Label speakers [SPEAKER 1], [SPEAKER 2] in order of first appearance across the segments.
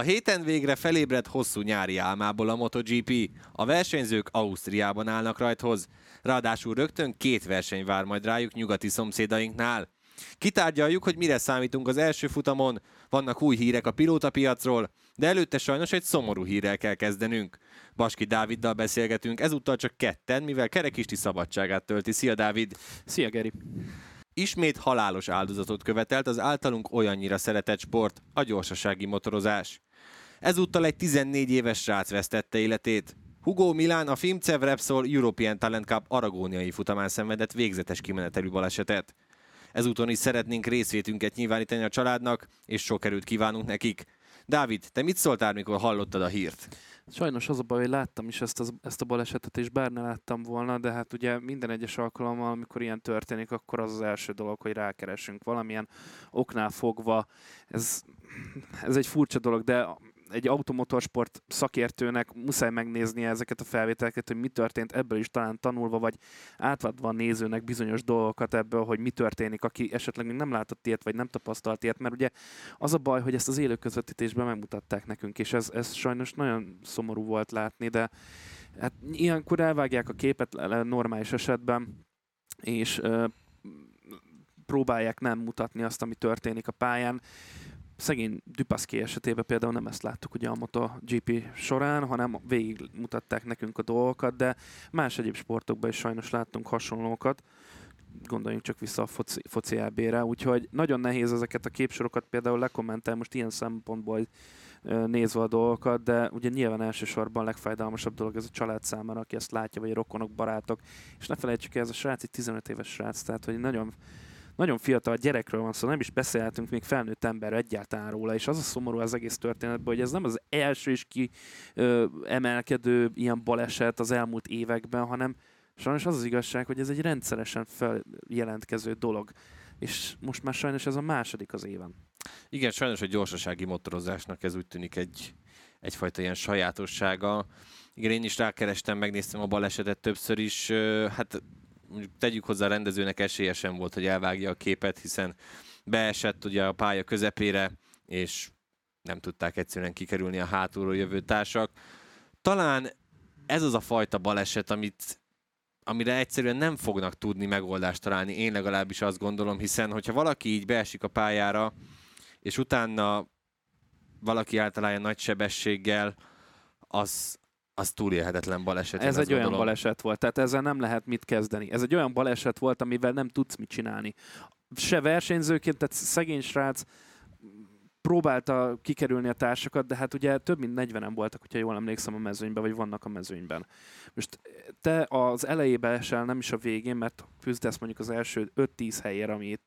[SPEAKER 1] A héten végre felébredt hosszú nyári álmából a MotoGP. A versenyzők Ausztriában állnak rajthoz. Ráadásul rögtön két verseny vár majd rájuk nyugati szomszédainknál. Kitárgyaljuk, hogy mire számítunk az első futamon. Vannak új hírek a pilótapiacról, de előtte sajnos egy szomorú hírrel kell kezdenünk. Baski Dáviddal beszélgetünk, ezúttal csak ketten, mivel Kerekisti szabadságát tölti. Szia Dávid!
[SPEAKER 2] Szia Geri!
[SPEAKER 1] Ismét halálos áldozatot követelt az általunk olyannyira szeretett sport, a gyorsasági motorozás. Ezúttal egy 14 éves srác vesztette életét. Hugo Milán a Fimcev Repsol European Talent Cup aragóniai futamán szenvedett végzetes kimenetelű balesetet. Ezúton is szeretnénk részvétünket nyilvánítani a családnak, és sok erőt kívánunk nekik. Dávid, te mit szóltál, mikor hallottad a hírt?
[SPEAKER 2] Sajnos az a baj, hogy láttam is ezt, az, ezt a balesetet, és bár ne láttam volna, de hát ugye minden egyes alkalommal, amikor ilyen történik, akkor az az első dolog, hogy rákeresünk valamilyen oknál fogva. Ez, ez egy furcsa dolog, de egy automotorsport szakértőnek muszáj megnéznie ezeket a felvételeket, hogy mi történt ebből is talán tanulva, vagy átvadva a nézőnek bizonyos dolgokat ebből, hogy mi történik, aki esetleg még nem látott ilyet, vagy nem tapasztalt ilyet, mert ugye az a baj, hogy ezt az élő közvetítésben megmutatták nekünk, és ez, ez sajnos nagyon szomorú volt látni, de hát ilyenkor elvágják a képet normális esetben, és próbálják nem mutatni azt, ami történik a pályán szegény Dupaszki esetében például nem ezt láttuk ugye a MotoGP során, hanem végig mutatták nekünk a dolgokat, de más egyéb sportokban is sajnos láttunk hasonlókat. Gondoljunk csak vissza a foci, foci EB-re, úgyhogy nagyon nehéz ezeket a képsorokat például lekommentelni most ilyen szempontból nézve a dolgokat, de ugye nyilván elsősorban a legfájdalmasabb dolog ez a család számára, aki ezt látja, vagy a rokonok, barátok, és ne felejtsük el, ez a srác egy 15 éves srác, tehát hogy nagyon nagyon fiatal gyerekről van szó, nem is beszélhetünk még felnőtt ember egyáltalán róla, és az a szomorú az egész történetben, hogy ez nem az első és ki ö, emelkedő ilyen baleset az elmúlt években, hanem sajnos az az igazság, hogy ez egy rendszeresen feljelentkező dolog. És most már sajnos ez a második az éven.
[SPEAKER 1] Igen, sajnos a gyorsasági motorozásnak ez úgy tűnik egy, egyfajta ilyen sajátossága. Igen, én is rákerestem, megnéztem a balesetet többször is. Hát mondjuk tegyük hozzá a rendezőnek esélye sem volt, hogy elvágja a képet, hiszen beesett ugye a pálya közepére, és nem tudták egyszerűen kikerülni a hátulról jövő társak. Talán ez az a fajta baleset, amit, amire egyszerűen nem fognak tudni megoldást találni, én legalábbis azt gondolom, hiszen hogyha valaki így beesik a pályára, és utána valaki általában nagy sebességgel, az, az túlélhetetlen baleset.
[SPEAKER 2] Ez egy gondolom. olyan baleset volt, tehát ezzel nem lehet mit kezdeni. Ez egy olyan baleset volt, amivel nem tudsz mit csinálni. Se versenyzőként, tehát szegény srác próbálta kikerülni a társakat, de hát ugye több mint 40-en voltak, hogyha jól emlékszem a mezőnyben, vagy vannak a mezőnyben. Most te az elejébe esel, nem is a végén, mert küzdesz mondjuk az első 5-10 helyért, amit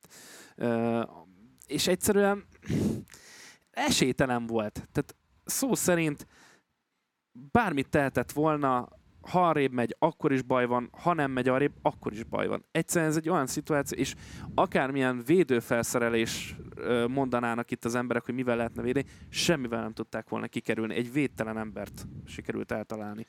[SPEAKER 2] és egyszerűen esélytelen volt. Tehát szó szerint bármit tehetett volna, ha arrébb megy, akkor is baj van, ha nem megy arrébb, akkor is baj van. Egyszerűen ez egy olyan szituáció, és akármilyen védőfelszerelés mondanának itt az emberek, hogy mivel lehetne védeni, semmivel nem tudták volna kikerülni. Egy védtelen embert sikerült eltalálni.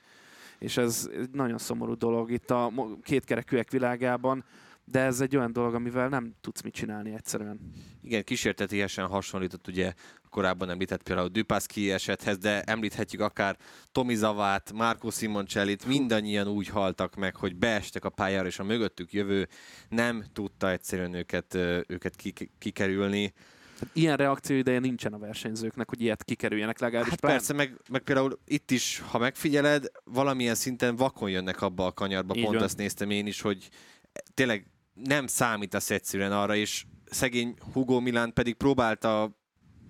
[SPEAKER 2] És ez egy nagyon szomorú dolog itt a kétkerekűek világában de ez egy olyan dolog, amivel nem tudsz mit csinálni egyszerűen.
[SPEAKER 1] Igen, kísértetiesen hasonlított ugye korábban említett például Dupaszki esethez, de említhetjük akár Tomi Zavát, Marco Simoncellit, mindannyian úgy haltak meg, hogy beestek a pályára, és a mögöttük jövő nem tudta egyszerűen őket, őket kikerülni.
[SPEAKER 2] Hát ilyen reakció ideje nincsen a versenyzőknek, hogy ilyet kikerüljenek legalábbis.
[SPEAKER 1] Hát persze, meg, meg például itt is, ha megfigyeled, valamilyen szinten vakon jönnek abba a kanyarba. Így Pont van. azt néztem én is, hogy tényleg nem számítasz egyszerűen arra, és szegény Hugo Milán pedig próbálta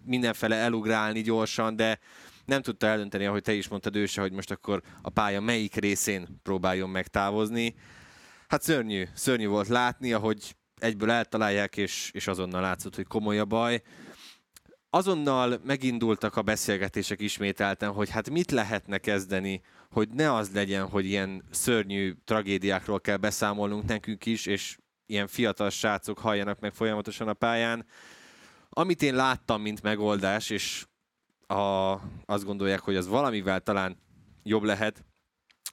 [SPEAKER 1] mindenfele elugrálni gyorsan, de nem tudta eldönteni, ahogy te is mondtad őse, hogy most akkor a pálya melyik részén próbáljon megtávozni. Hát szörnyű, szörnyű volt látni, ahogy egyből eltalálják, és, és azonnal látszott, hogy komoly a baj. Azonnal megindultak a beszélgetések ismételten, hogy hát mit lehetne kezdeni, hogy ne az legyen, hogy ilyen szörnyű tragédiákról kell beszámolnunk nekünk is, és ilyen fiatal srácok halljanak meg folyamatosan a pályán. Amit én láttam, mint megoldás, és a, azt gondolják, hogy az valamivel talán jobb lehet,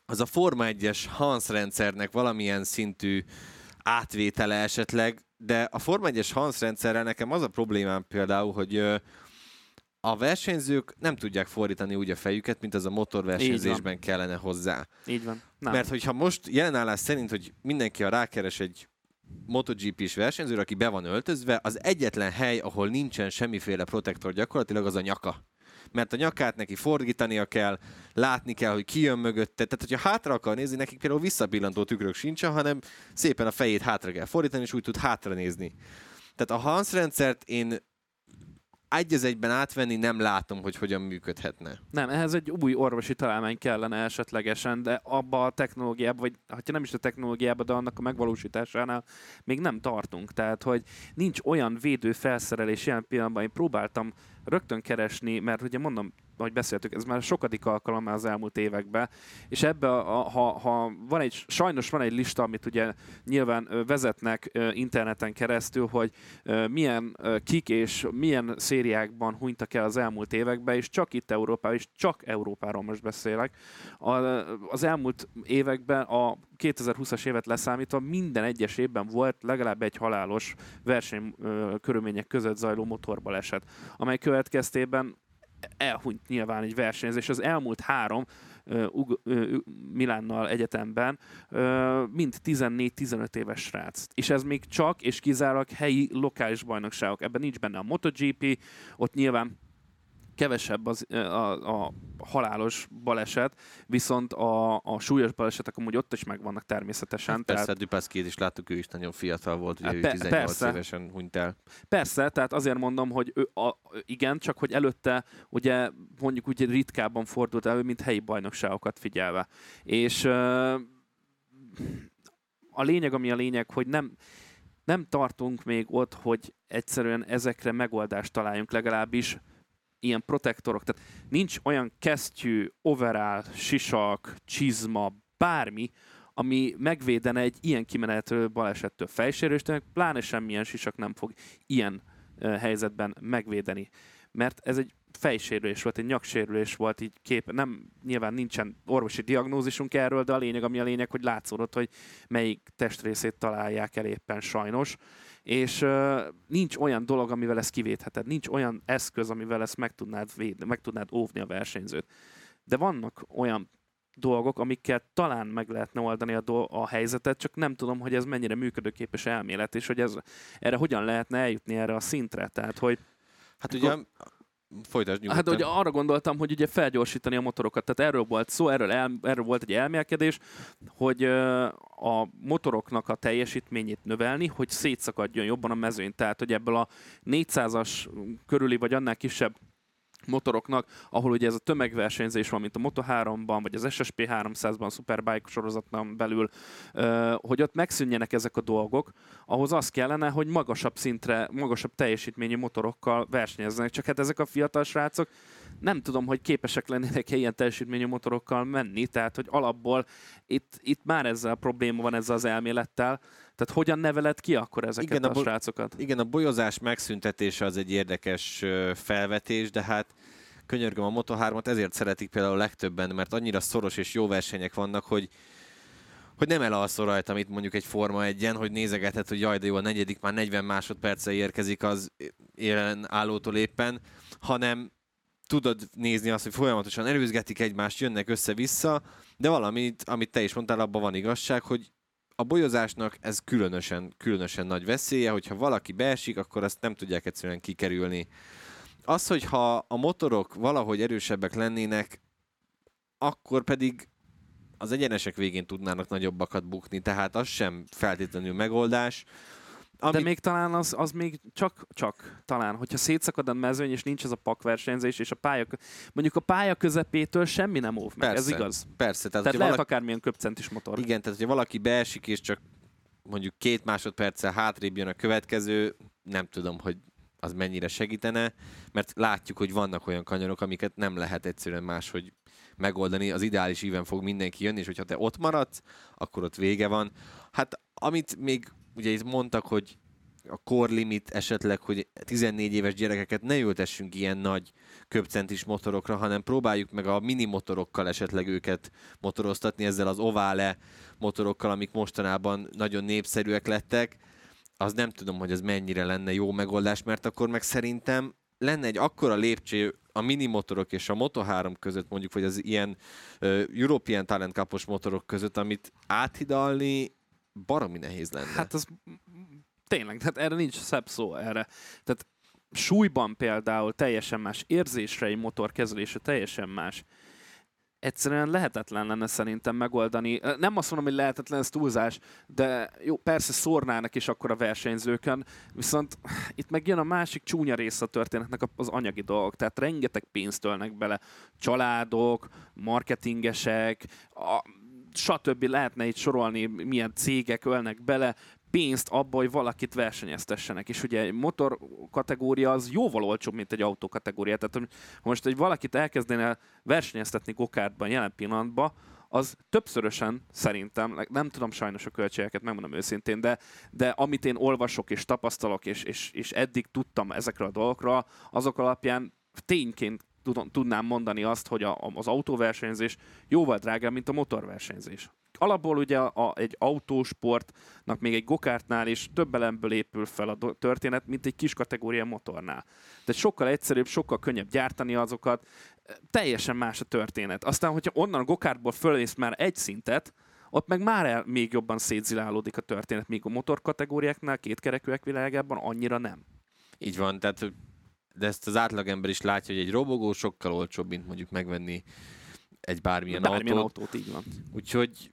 [SPEAKER 1] az a Forma 1-es Hans rendszernek valamilyen szintű átvétele esetleg, de a Forma 1-es Hans rendszerrel nekem az a problémám például, hogy a versenyzők nem tudják fordítani úgy a fejüket, mint az a motorversenyzésben kellene hozzá.
[SPEAKER 2] Így van.
[SPEAKER 1] Nem. Mert hogyha most jelenállás szerint, hogy mindenki a rákeres egy MotoGP-s versenyzőre, aki be van öltözve, az egyetlen hely, ahol nincsen semmiféle protektor gyakorlatilag az a nyaka. Mert a nyakát neki fordítania kell, látni kell, hogy ki jön mögötte. Tehát, hogyha hátra akar nézni, nekik például visszapillantó tükrök sincsen, hanem szépen a fejét hátra kell fordítani, és úgy tud hátra nézni. Tehát a Hans rendszert én egy az egyben átvenni nem látom, hogy hogyan működhetne.
[SPEAKER 2] Nem, ehhez egy új orvosi találmány kellene esetlegesen, de abba a technológiába, vagy ha nem is a technológiába, de annak a megvalósításánál még nem tartunk. Tehát, hogy nincs olyan védő felszerelés jelen pillanatban. Én próbáltam rögtön keresni, mert ugye mondom, ahogy beszéltük, ez már sokadik alkalom az elmúlt években, és ebbe, a, ha, ha van egy, sajnos van egy lista, amit ugye nyilván vezetnek interneten keresztül, hogy milyen kik és milyen szériákban hunytak el az elmúlt években, és csak itt Európában, és csak Európáról most beszélek. Az elmúlt években a 2020-as évet leszámítva minden egyes évben volt legalább egy halálos verseny körülmények között zajló motorbaleset, amely következtében elhunyt nyilván egy versenyzés. Az elmúlt három uh, Milánnal egyetemben mind 14-15 éves srác. És ez még csak és kizárólag helyi lokális bajnokságok. Ebben nincs benne a MotoGP, ott nyilván kevesebb az, a, a halálos baleset, viszont a, a súlyos balesetek amúgy ott is megvannak természetesen. Hát
[SPEAKER 1] persze, tehát... Dupaszkét is láttuk, ő is nagyon fiatal volt, ugye hát, ő 18 persze. évesen hunyt el.
[SPEAKER 2] Persze, tehát azért mondom, hogy ő, a, igen, csak hogy előtte ugye mondjuk úgy ritkábban fordult elő, mint helyi bajnokságokat figyelve. És uh, a lényeg, ami a lényeg, hogy nem, nem tartunk még ott, hogy egyszerűen ezekre megoldást találjunk, legalábbis ilyen protektorok, tehát nincs olyan kesztyű, overall, sisak, csizma, bármi, ami megvédene egy ilyen kimenető balesettől fejsérüléstől, pláne semmilyen sisak nem fog ilyen helyzetben megvédeni. Mert ez egy fejsérülés volt, egy nyaksérülés volt, így kép, nem, nyilván nincsen orvosi diagnózisunk erről, de a lényeg, ami a lényeg, hogy látszódott, hogy melyik testrészét találják el éppen sajnos és uh, nincs olyan dolog, amivel ezt kivétheted, nincs olyan eszköz, amivel ezt meg tudnád, védni, meg tudnád óvni a versenyzőt. De vannak olyan dolgok, amikkel talán meg lehetne oldani a, do- a helyzetet, csak nem tudom, hogy ez mennyire működőképes elmélet, és hogy ez, erre hogyan lehetne eljutni erre a szintre. Tehát, hogy
[SPEAKER 1] Hát ugye Folytasd
[SPEAKER 2] nyugodtan. Hát ugye arra gondoltam, hogy ugye felgyorsítani a motorokat, tehát erről volt szó, erről, el, erről volt egy elmélkedés, hogy a motoroknak a teljesítményét növelni, hogy szétszakadjon jobban a mezőny. Tehát, hogy ebből a 400-as körüli vagy annál kisebb motoroknak, ahol ugye ez a tömegversenyzés van, mint a Moto3-ban, vagy az SSP 300-ban, a Superbike sorozatban belül, hogy ott megszűnjenek ezek a dolgok, ahhoz az kellene, hogy magasabb szintre, magasabb teljesítményű motorokkal versenyezzenek. Csak hát ezek a fiatal srácok nem tudom, hogy képesek lennének -e ilyen teljesítményű motorokkal menni, tehát hogy alapból itt, itt már ezzel a probléma van ezzel az elmélettel, tehát hogyan neveled ki akkor ezeket igen, a, a srácokat?
[SPEAKER 1] Igen, a bolyozás megszüntetése az egy érdekes felvetés, de hát könyörgöm a Moto3-at, ezért szeretik például a legtöbben, mert annyira szoros és jó versenyek vannak, hogy hogy nem elalszol rajta, amit mondjuk egy Forma egyen, hogy nézegeted, hogy jaj, de jó, a negyedik már 40 másodperce érkezik az élen állótól éppen, hanem tudod nézni azt, hogy folyamatosan előzgetik egymást, jönnek össze-vissza, de valamit, amit te is mondtál, abban van igazság, hogy a bolyozásnak ez különösen, különösen nagy veszélye, hogyha valaki beesik, akkor azt nem tudják egyszerűen kikerülni. Az, hogyha a motorok valahogy erősebbek lennének, akkor pedig az egyenesek végén tudnának nagyobbakat bukni, tehát az sem feltétlenül megoldás.
[SPEAKER 2] Ami... De még talán az, az még csak, csak talán, hogyha szétszakad a mezőny, és nincs ez a pakversenyzés, és a pálya, mondjuk a pálya közepétől semmi nem óv meg, persze, ez igaz?
[SPEAKER 1] Persze.
[SPEAKER 2] Tehát, tehát lehet valaki... akármilyen köpcentis motor.
[SPEAKER 1] Igen, tehát hogyha valaki beesik, és csak mondjuk két másodperccel hátrébb jön a következő, nem tudom, hogy az mennyire segítene, mert látjuk, hogy vannak olyan kanyarok, amiket nem lehet egyszerűen máshogy megoldani. Az ideális íven fog mindenki jönni, és hogyha te ott maradsz, akkor ott vége van. Hát amit még ugye itt mondtak, hogy a korlimit esetleg, hogy 14 éves gyerekeket ne ültessünk ilyen nagy köpcentis motorokra, hanem próbáljuk meg a mini motorokkal esetleg őket motoroztatni, ezzel az ovále motorokkal, amik mostanában nagyon népszerűek lettek. Az nem tudom, hogy ez mennyire lenne jó megoldás, mert akkor meg szerintem lenne egy akkora lépcső a mini motorok és a Moto3 között mondjuk, vagy az ilyen uh, European Talent Cup-os motorok között, amit áthidalni baromi nehéz lenne.
[SPEAKER 2] Hát az tényleg, tehát erre nincs szebb szó erre. Tehát súlyban például teljesen más, érzésre egy motor kezelése teljesen más egyszerűen lehetetlen lenne szerintem megoldani. Nem azt mondom, hogy lehetetlen, ez túlzás, de jó, persze szórnának is akkor a versenyzőkön, viszont itt meg jön a másik csúnya része a történetnek az anyagi dolgok, tehát rengeteg pénzt ölnek bele. Családok, marketingesek, a, stb. lehetne itt sorolni, milyen cégek ölnek bele, pénzt abba, hogy valakit versenyeztessenek. És ugye egy motor kategória az jóval olcsóbb, mint egy autó kategória. Tehát most egy valakit elkezdene versenyeztetni gokártban jelen pillanatban, az többszörösen szerintem, nem tudom sajnos a költségeket, megmondom őszintén, de, de amit én olvasok és tapasztalok, és, és, és eddig tudtam ezekről a dolgokról, azok alapján tényként tudnám mondani azt, hogy a, az autóversenyzés jóval drágább, mint a motorversenyzés alapból ugye a, egy autósportnak még egy gokártnál is több elemből épül fel a történet, mint egy kis kategória motornál. Tehát sokkal egyszerűbb, sokkal könnyebb gyártani azokat, teljesen más a történet. Aztán, hogyha onnan a gokártból fölmész már egy szintet, ott meg már el, még jobban szétzilálódik a történet, míg a motor kategóriáknál, kétkerekűek világában annyira nem.
[SPEAKER 1] Így van, tehát de ezt az átlagember is látja, hogy egy robogó sokkal olcsóbb, mint mondjuk megvenni egy bármilyen,
[SPEAKER 2] bármilyen
[SPEAKER 1] autót.
[SPEAKER 2] autót. így van.
[SPEAKER 1] Úgyhogy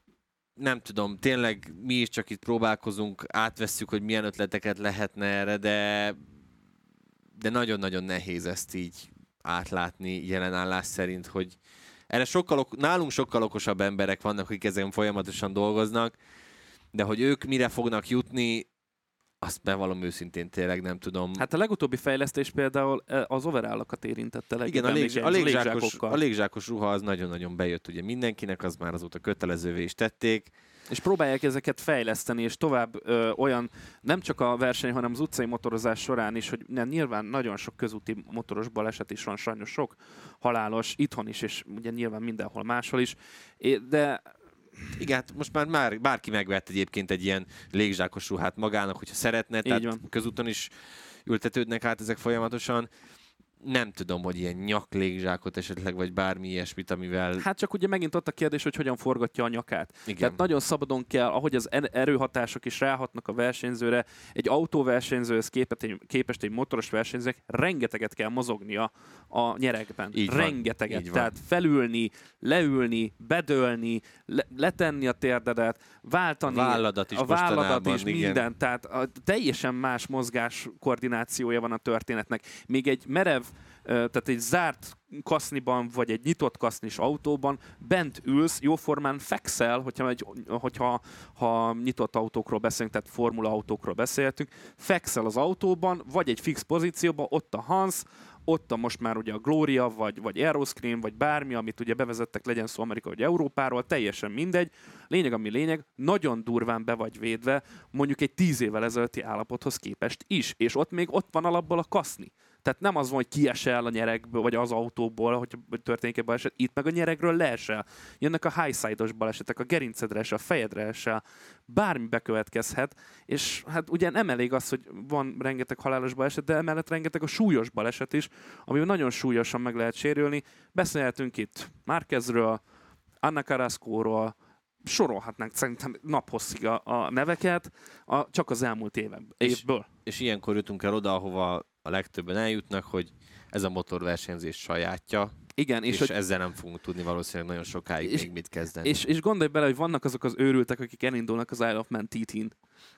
[SPEAKER 1] nem tudom, tényleg mi is csak itt próbálkozunk, átvesszük, hogy milyen ötleteket lehetne erre, de de nagyon-nagyon nehéz ezt így átlátni jelenállás szerint, hogy erre sokkal, nálunk sokkal okosabb emberek vannak, akik ezen folyamatosan dolgoznak, de hogy ők mire fognak jutni, azt bevallom őszintén tényleg nem tudom.
[SPEAKER 2] Hát a legutóbbi fejlesztés például e, az overállakat érintette
[SPEAKER 1] Igen, a, légzs- a, légzsákos, a légzsákos ruha az nagyon-nagyon bejött ugye mindenkinek, az már azóta kötelezővé is tették.
[SPEAKER 2] És próbálják ezeket fejleszteni, és tovább ö, olyan, nem csak a verseny, hanem az utcai motorozás során is, hogy nem, nyilván nagyon sok közúti motoros baleset is van, sajnos sok halálos, itthon is, és ugye nyilván mindenhol máshol is, de
[SPEAKER 1] igen, hát most már, már bárki megvett egyébként egy ilyen légzsákos ruhát magának, hogyha szeretne, tehát van. közúton is ültetődnek át ezek folyamatosan nem tudom, hogy ilyen nyaklégzsákot esetleg, vagy bármi ilyesmit, amivel...
[SPEAKER 2] Hát csak ugye megint ott a kérdés, hogy hogyan forgatja a nyakát. Igen. Tehát nagyon szabadon kell, ahogy az erőhatások is ráhatnak a versenyzőre, egy autóversenyzőhöz képest egy motoros versenyzőnek rengeteget kell mozognia a nyerekben. Így rengeteget. Így Tehát felülni, leülni, bedölni, le- letenni a térdedet, váltani
[SPEAKER 1] a válladat is,
[SPEAKER 2] a válladat is minden. Tehát a, teljesen más mozgás koordinációja van a történetnek. Még egy merev tehát egy zárt kaszniban, vagy egy nyitott kasznis autóban bent ülsz, jóformán fekszel, hogyha, egy, hogyha ha nyitott autókról beszélünk, tehát formula autókról beszéltünk, fekszel az autóban, vagy egy fix pozícióban, ott a Hans, ott a most már ugye a Gloria, vagy, vagy Aeroscreen, vagy bármi, amit ugye bevezettek, legyen szó Amerika vagy Európáról, teljesen mindegy. Lényeg, ami lényeg, nagyon durván be vagy védve, mondjuk egy tíz évvel ezelőtti állapothoz képest is, és ott még ott van alapból a kaszni. Tehát nem az van, hogy kiesel a nyerekből, vagy az autóból, hogy történik egy baleset, itt meg a nyerekről leesel. Jönnek a high-side-os balesetek, a gerincedre esel, a fejedre esel, bármi bekövetkezhet, és hát ugye nem elég az, hogy van rengeteg halálos baleset, de emellett rengeteg a súlyos baleset is, amiben nagyon súlyosan meg lehet sérülni. Beszélhetünk itt Márkezről, Anna Carrasco-ról, sorolhatnánk szerintem naphosszig a, a neveket, a, csak az elmúlt évem, évből.
[SPEAKER 1] És, és ilyenkor jutunk el oda, ahova a legtöbben eljutnak, hogy ez a motorversenyzés sajátja,
[SPEAKER 2] igen,
[SPEAKER 1] és, és hogy... ezzel nem fogunk tudni valószínűleg nagyon sokáig és, még mit kezdeni.
[SPEAKER 2] És, és gondolj bele, hogy vannak azok az őrültek, akik elindulnak az Isle of Man TT-n.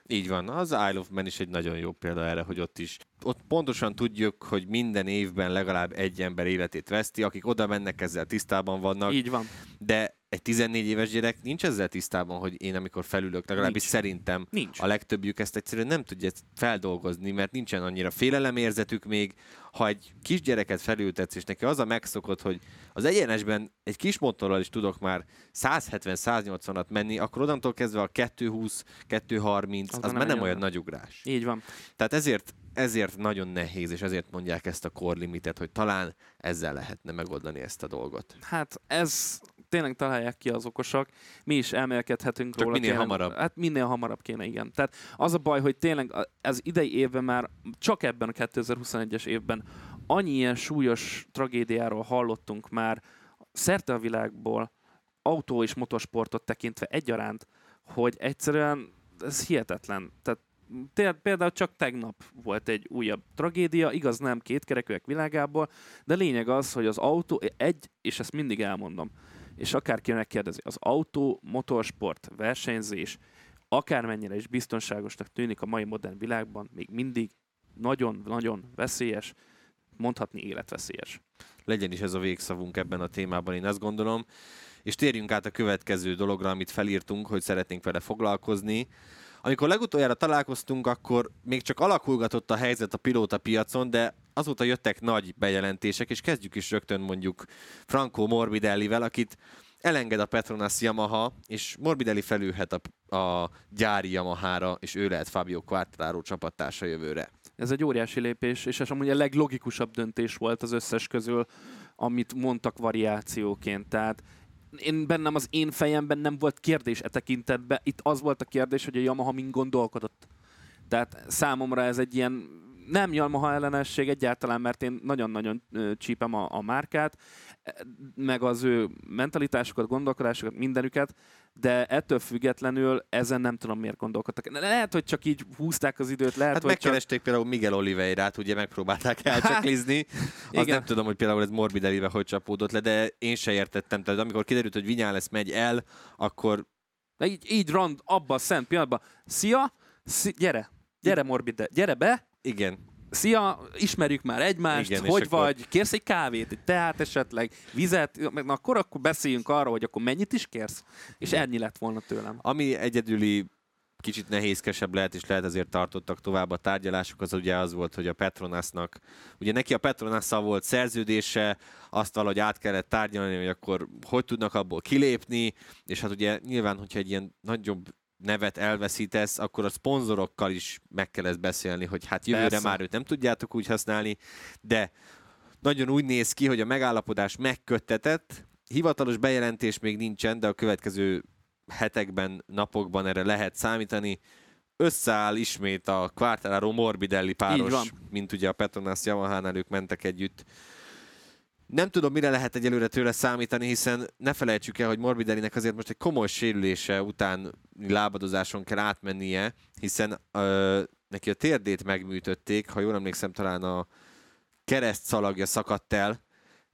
[SPEAKER 1] Így van, az Isle of Man is egy nagyon jó példa erre, hogy ott is. Ott pontosan tudjuk, hogy minden évben legalább egy ember életét veszti, akik oda mennek ezzel tisztában vannak.
[SPEAKER 2] Így van.
[SPEAKER 1] De egy 14 éves gyerek nincs ezzel tisztában, hogy én amikor felülök, legalábbis nincs. szerintem
[SPEAKER 2] nincs.
[SPEAKER 1] a legtöbbjük ezt egyszerűen nem tudja feldolgozni, mert nincsen annyira félelemérzetük még. Ha egy kisgyereket felültetsz, és neki az a megszokott, hogy az egyenesben egy kis motorral is tudok már 170-180-at menni, akkor onnantól kezdve a 220, 230, az, az már nem olyan nagy ugrás.
[SPEAKER 2] Így van.
[SPEAKER 1] Tehát ezért ezért nagyon nehéz, és ezért mondják ezt a core limitet, hogy talán ezzel lehetne megoldani ezt a dolgot.
[SPEAKER 2] Hát ez tényleg találják ki az okosak, mi is elmélkedhetünk
[SPEAKER 1] Csak
[SPEAKER 2] róla.
[SPEAKER 1] minél kéne, hamarabb.
[SPEAKER 2] Hát minél hamarabb kéne, igen. Tehát az a baj, hogy tényleg az idei évben már csak ebben a 2021-es évben annyi ilyen súlyos tragédiáról hallottunk már szerte a világból, autó és motorsportot tekintve egyaránt, hogy egyszerűen ez hihetetlen. Tehát például csak tegnap volt egy újabb tragédia, igaz nem kétkerekűek világából, de lényeg az, hogy az autó egy, és ezt mindig elmondom, és akárki megkérdezi, az autó, motorsport, versenyzés, akármennyire is biztonságosnak tűnik a mai modern világban, még mindig nagyon-nagyon veszélyes, mondhatni életveszélyes.
[SPEAKER 1] Legyen is ez a végszavunk ebben a témában, én azt gondolom. És térjünk át a következő dologra, amit felírtunk, hogy szeretnénk vele foglalkozni. Amikor legutoljára találkoztunk, akkor még csak alakulgatott a helyzet a pilóta piacon, de azóta jöttek nagy bejelentések, és kezdjük is rögtön mondjuk Franco Morbidellivel, akit elenged a Petronas Yamaha, és Morbidelli felülhet a, a gyári Yamahára, és ő lehet Fabio Quartararo csapattársa jövőre.
[SPEAKER 2] Ez egy óriási lépés, és ez amúgy a leglogikusabb döntés volt az összes közül, amit mondtak variációként. Tehát én bennem az én fejemben nem volt kérdés e tekintetben. Itt az volt a kérdés, hogy a Yamaha mind gondolkodott. Tehát számomra ez egy ilyen nem Yamaha ellenesség egyáltalán, mert én nagyon-nagyon csípem a, a márkát, meg az ő mentalitásukat, gondolkodásukat, mindenüket, de ettől függetlenül ezen nem tudom miért gondolkodtak. Lehet, hogy csak így húzták az időt, lehet,
[SPEAKER 1] hát
[SPEAKER 2] hogy
[SPEAKER 1] megkeresték csak... például Miguel Oliveirát, ugye megpróbálták elcsaklizni. Hát, igen. nem tudom, hogy például ez Morbidellivel hogy csapódott le, de én se értettem. Tehát amikor kiderült, hogy lesz megy el, akkor...
[SPEAKER 2] De így, így rand, abban a szent pillanatban. Szia, szia gyere, gyere Morbide, gyere be,
[SPEAKER 1] igen.
[SPEAKER 2] Szia, ismerjük már egymást, Igen, hogy vagy, akkor... kérsz egy kávét, egy teát esetleg, vizet, na akkor, akkor beszéljünk arról, hogy akkor mennyit is kérsz, és ennyi lett volna tőlem.
[SPEAKER 1] Ami egyedüli kicsit nehézkesebb lehet, és lehet azért tartottak tovább a tárgyalások, az ugye az volt, hogy a Petronasnak, ugye neki a Petronasszal volt szerződése, azt valahogy át kellett tárgyalni, hogy akkor hogy tudnak abból kilépni, és hát ugye nyilván, hogyha egy ilyen nagyobb nevet elveszítesz, akkor a szponzorokkal is meg kell ezt beszélni, hogy hát jövőre Persze. már őt nem tudjátok úgy használni, de nagyon úgy néz ki, hogy a megállapodás megköttetett, hivatalos bejelentés még nincsen, de a következő hetekben, napokban erre lehet számítani. Összeáll ismét a Quartararo Morbidelli páros, mint ugye a Petronas Yamaha-nál ők mentek együtt nem tudom, mire lehet egyelőre tőle számítani, hiszen ne felejtsük el, hogy Morbidellinek azért most egy komoly sérülése után lábadozáson kell átmennie, hiszen ö, neki a térdét megműtötték, ha jól emlékszem, talán a kereszt szalagja szakadt el,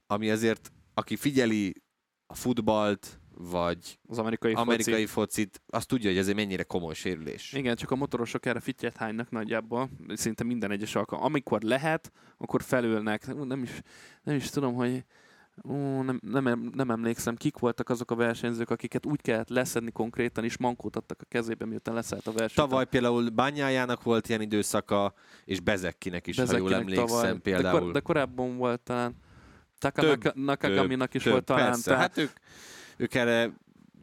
[SPEAKER 1] ami azért, aki figyeli a futballt, vagy
[SPEAKER 2] az amerikai,
[SPEAKER 1] amerikai foci. focit, azt tudja, hogy ez egy mennyire komoly sérülés.
[SPEAKER 2] Igen, csak a motorosok erre fittyet hánynak nagyjából, szinte minden egyes alkalom. Amikor lehet, akkor felülnek. Nem is, nem is tudom, hogy Ó, nem, nem, nem emlékszem, kik voltak azok a versenyzők, akiket úgy kellett leszedni konkrétan, és mankót adtak a kezébe, miután leszállt a verseny.
[SPEAKER 1] Tavaly például Bányájának volt ilyen időszaka, és Bezekkinek is, Bezekkinek ha jól emlékszem tavaly. például.
[SPEAKER 2] De, kor, de korábban volt talán Nakagaminak is több, volt talán.
[SPEAKER 1] Persze, tehát... hát ők ők erre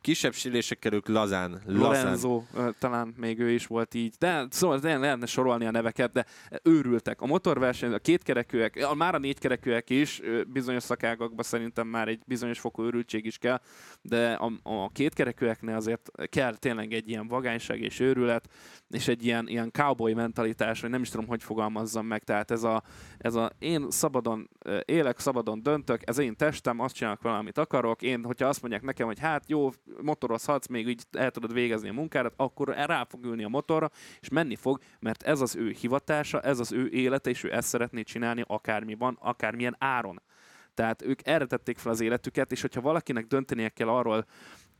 [SPEAKER 1] kisebb sérülésekkel ők lazán.
[SPEAKER 2] Lorenzo, talán még ő is volt így. De szóval lehetne sorolni a neveket, de őrültek. A motorverseny, a kétkerekűek, már a négykerekűek is, bizonyos szakágakban szerintem már egy bizonyos fokú őrültség is kell, de a, a kétkerekűeknél azért kell tényleg egy ilyen vagányság és őrület, és egy ilyen, ilyen cowboy mentalitás, hogy nem is tudom, hogy fogalmazzam meg. Tehát ez a, ez a én szabadon élek, szabadon döntök, ez én testem, azt csinálok valamit akarok. Én, hogyha azt mondják nekem, hogy hát jó, motorozhatsz, még így el tudod végezni a munkádat, akkor rá fog ülni a motorra, és menni fog, mert ez az ő hivatása, ez az ő élete, és ő ezt szeretné csinálni akármi van, akármilyen áron. Tehát ők erre tették fel az életüket, és hogyha valakinek döntenie kell arról,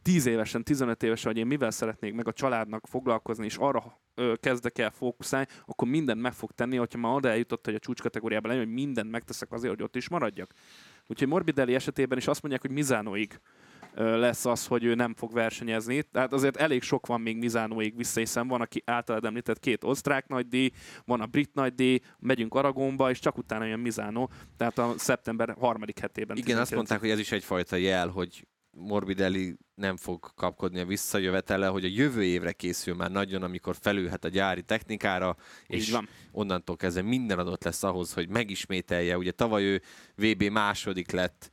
[SPEAKER 2] 10 évesen, 15 évesen, hogy én mivel szeretnék meg a családnak foglalkozni, és arra ö, kezdek el fókuszálni, akkor mindent meg fog tenni, hogyha már oda eljutott, hogy a csúcskategóriában legyen, hogy mindent megteszek azért, hogy ott is maradjak. Úgyhogy Morbidelli esetében is azt mondják, hogy Mizánóig lesz az, hogy ő nem fog versenyezni. Tehát azért elég sok van még Mizánóig vissza, hiszen van, aki általad említett két osztrák nagydíj, van a brit nagydíj, megyünk Aragonba, és csak utána jön Mizánó, tehát a szeptember harmadik hetében.
[SPEAKER 1] Igen, azt mondták, hogy ez is egyfajta jel, hogy Morbidelli nem fog kapkodni a visszajövetele, hogy a jövő évre készül már nagyon, amikor felülhet a gyári technikára, és van. onnantól kezdve minden adott lesz ahhoz, hogy megismételje. Ugye tavaly ő VB második lett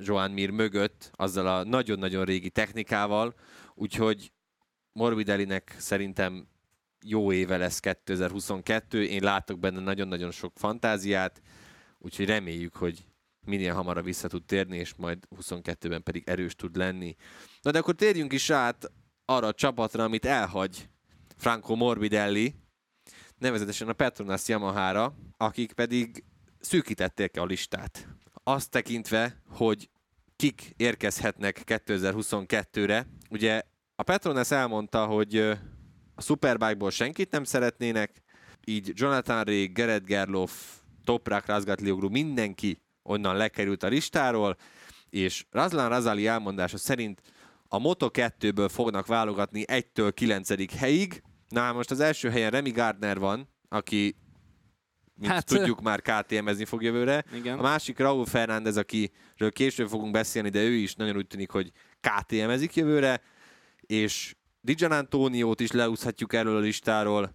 [SPEAKER 1] Joan Mir mögött, azzal a nagyon-nagyon régi technikával, úgyhogy Morbidellinek szerintem jó éve lesz 2022, én látok benne nagyon-nagyon sok fantáziát, úgyhogy reméljük, hogy minél hamarabb vissza tud térni, és majd 22-ben pedig erős tud lenni. Na de akkor térjünk is át arra a csapatra, amit elhagy Franco Morbidelli, nevezetesen a Petronas Yamaha-ra, akik pedig szűkítették a listát. Azt tekintve, hogy kik érkezhetnek 2022-re. Ugye a Petronas elmondta, hogy a Superbike-ból senkit nem szeretnének, így Jonathan Ray, Gerett Gerloff, Toprak, Razgatlioglu, mindenki onnan lekerült a listáról, és Razlan Razali elmondása szerint a Moto2-ből fognak válogatni 1-től 9. helyig. Na most az első helyen Remy Gardner van, aki mint hát, tudjuk már KTM-ezni fog jövőre. Igen. A másik Raúl Fernández, akiről később fogunk beszélni, de ő is nagyon úgy tűnik, hogy KTM-ezik jövőre, és Dijan Antoniót is leúszhatjuk erről a listáról,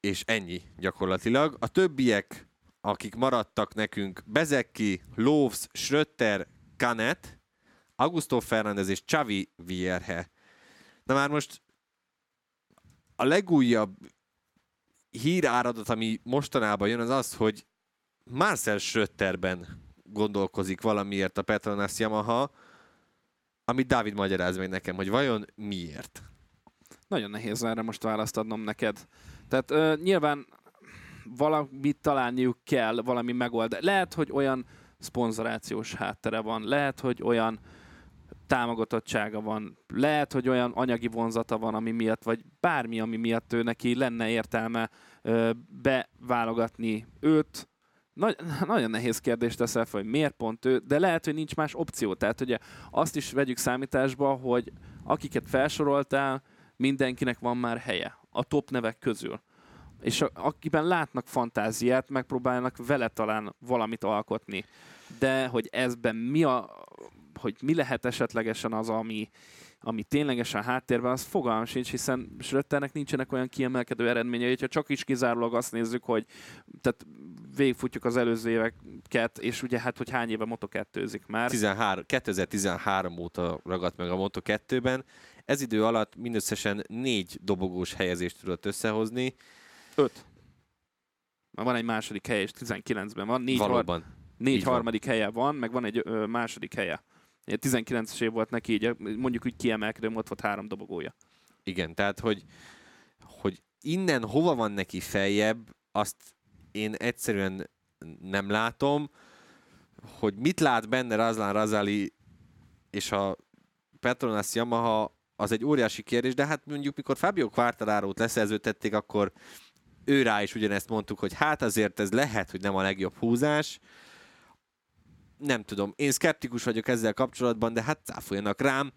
[SPEAKER 1] és ennyi gyakorlatilag. A többiek, akik maradtak nekünk, Bezeki, Loves, Schröter, Canet, Augusto Fernández és Xavi Vierhe. Na már most a legújabb híráradat, ami mostanában jön, az az, hogy Marcel Schröterben gondolkozik valamiért a Petronas Yamaha, amit Dávid magyaráz meg nekem, hogy vajon miért?
[SPEAKER 2] Nagyon nehéz erre most választ adnom neked. Tehát uh, nyilván valamit találniuk kell, valami megoldás. Lehet, hogy olyan szponzorációs háttere van, lehet, hogy olyan támogatottsága van, lehet, hogy olyan anyagi vonzata van, ami miatt, vagy bármi, ami miatt ő neki lenne értelme ö, beválogatni őt. Nagy, nagyon nehéz kérdést teszel fel, hogy miért pont ő, de lehet, hogy nincs más opció. Tehát ugye azt is vegyük számításba, hogy akiket felsoroltál, mindenkinek van már helye a top nevek közül. És a, akiben látnak fantáziát, megpróbálnak vele talán valamit alkotni. De hogy ezben mi a, hogy mi lehet esetlegesen az, ami, ami ténylegesen háttérben, az fogalmam sincs, hiszen Schröternek nincsenek olyan kiemelkedő eredményei, hogyha csak is kizárólag azt nézzük, hogy tehát végigfutjuk az előző éveket, és ugye hát, hogy hány éve Moto2-zik már.
[SPEAKER 1] 13, 2013 óta ragadt meg a Moto2-ben. Ez idő alatt mindösszesen négy dobogós helyezést tudott összehozni.
[SPEAKER 2] Öt. Van egy második hely, és 19-ben van. Négy, Valóban. Har- négy harmadik van. helye van, meg van egy ö, második helye. 19-es év volt neki, így mondjuk úgy kiemelkedő, ott volt három dobogója.
[SPEAKER 1] Igen, tehát hogy, hogy innen hova van neki feljebb, azt én egyszerűen nem látom, hogy mit lát benne Razlan Razali és a Petronas Yamaha, az egy óriási kérdés, de hát mondjuk mikor Fabio Quartararo-t leszerződtették, akkor ő rá is ugyanezt mondtuk, hogy hát azért ez lehet, hogy nem a legjobb húzás, nem tudom, én szkeptikus vagyok ezzel kapcsolatban, de hát cáfoljanak rám,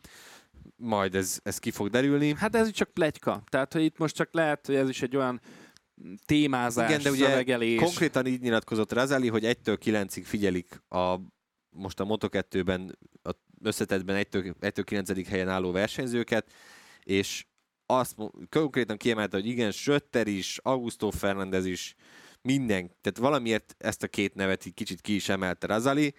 [SPEAKER 1] majd ez, ez ki fog derülni.
[SPEAKER 2] Hát ez csak plegyka, tehát hogy itt most csak lehet, hogy ez is egy olyan témázás, Igen, de ugye szövegelés.
[SPEAKER 1] konkrétan így nyilatkozott Razali, hogy 1-től 9-ig figyelik a, most a Moto2-ben, a összetettben 1-től, 1-től 9. helyen álló versenyzőket, és azt konkrétan kiemelte, hogy igen, Sötter is, Augusto Fernandez is, minden, tehát valamiért ezt a két nevet így kicsit ki is emelte Razali.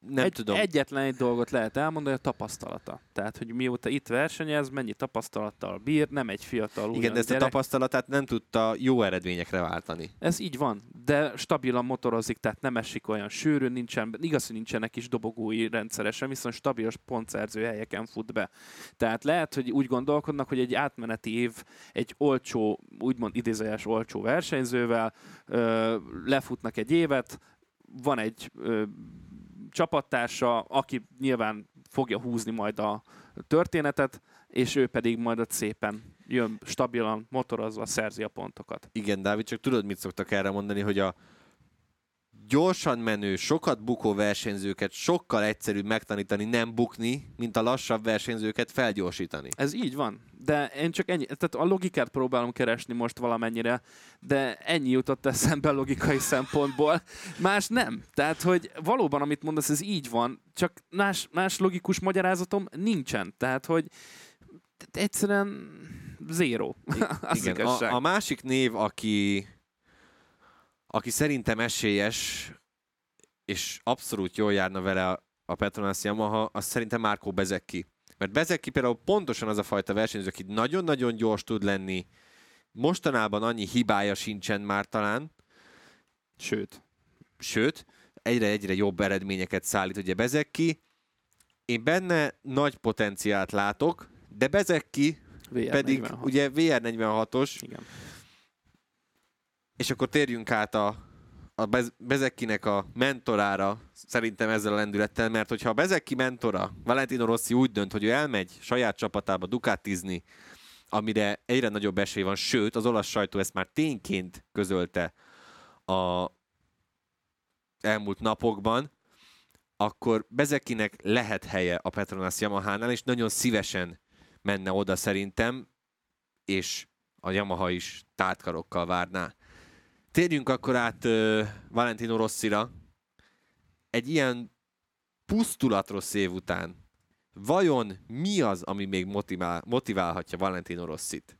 [SPEAKER 1] Nem egy, tudom.
[SPEAKER 2] Egyetlen egy dolgot lehet elmondani, a tapasztalata. Tehát, hogy mióta itt versenyez, mennyi tapasztalattal bír, nem egy fiatal
[SPEAKER 1] Igen, de ezt gyerek. a tapasztalatát nem tudta jó eredményekre váltani.
[SPEAKER 2] Ez így van, de stabilan motorozik, tehát nem esik olyan sűrűn, nincsen, igaz, hogy nincsenek is dobogói rendszeresen, viszont stabil pontszerző helyeken fut be. Tehát lehet, hogy úgy gondolkodnak, hogy egy átmeneti év egy olcsó, úgymond idézőjes olcsó versenyzővel ö, lefutnak egy évet, van egy ö, csapattársa, aki nyilván fogja húzni majd a történetet, és ő pedig majd ott szépen jön stabilan, motorozva, szerzi a pontokat.
[SPEAKER 1] Igen, Dávid, csak tudod, mit szoktak erre mondani, hogy a gyorsan menő, sokat bukó versenyzőket sokkal egyszerűbb megtanítani nem bukni, mint a lassabb versenyzőket felgyorsítani.
[SPEAKER 2] Ez így van, de én csak ennyi, tehát a logikát próbálom keresni most valamennyire, de ennyi jutott eszembe a logikai szempontból, más nem. Tehát, hogy valóban, amit mondasz, ez így van, csak más, más logikus magyarázatom nincsen. Tehát, hogy egyszerűen zéro.
[SPEAKER 1] Igen, a, a másik név, aki aki szerintem esélyes, és abszolút jól járna vele a, a Petronas Yamaha, az szerintem Márkó Bezeki. Mert Bezeki például pontosan az a fajta versenyző, aki nagyon-nagyon gyors tud lenni, mostanában annyi hibája sincsen már talán.
[SPEAKER 2] Sőt.
[SPEAKER 1] sőt, egyre-egyre jobb eredményeket szállít ugye Bezeki. Én benne nagy potenciált látok, de Bezeki VR pedig 46. ugye VR46-os,
[SPEAKER 2] Igen.
[SPEAKER 1] És akkor térjünk át a, a Bezekinek a mentorára, szerintem ezzel a lendülettel, mert hogyha a Bezeki mentora, Valentino Rossi úgy dönt, hogy ő elmegy saját csapatába dukátizni, amire egyre nagyobb esély van, sőt, az olasz sajtó ezt már tényként közölte a elmúlt napokban, akkor Bezekinek lehet helye a Petronas Yamaha-nál, és nagyon szívesen menne oda szerintem, és a Yamaha is tártkarokkal várná. Térjünk akkor át uh, Valentino Rossira. Egy ilyen pusztulatrossz év után vajon mi az, ami még motivál, motiválhatja Valentino Rossit?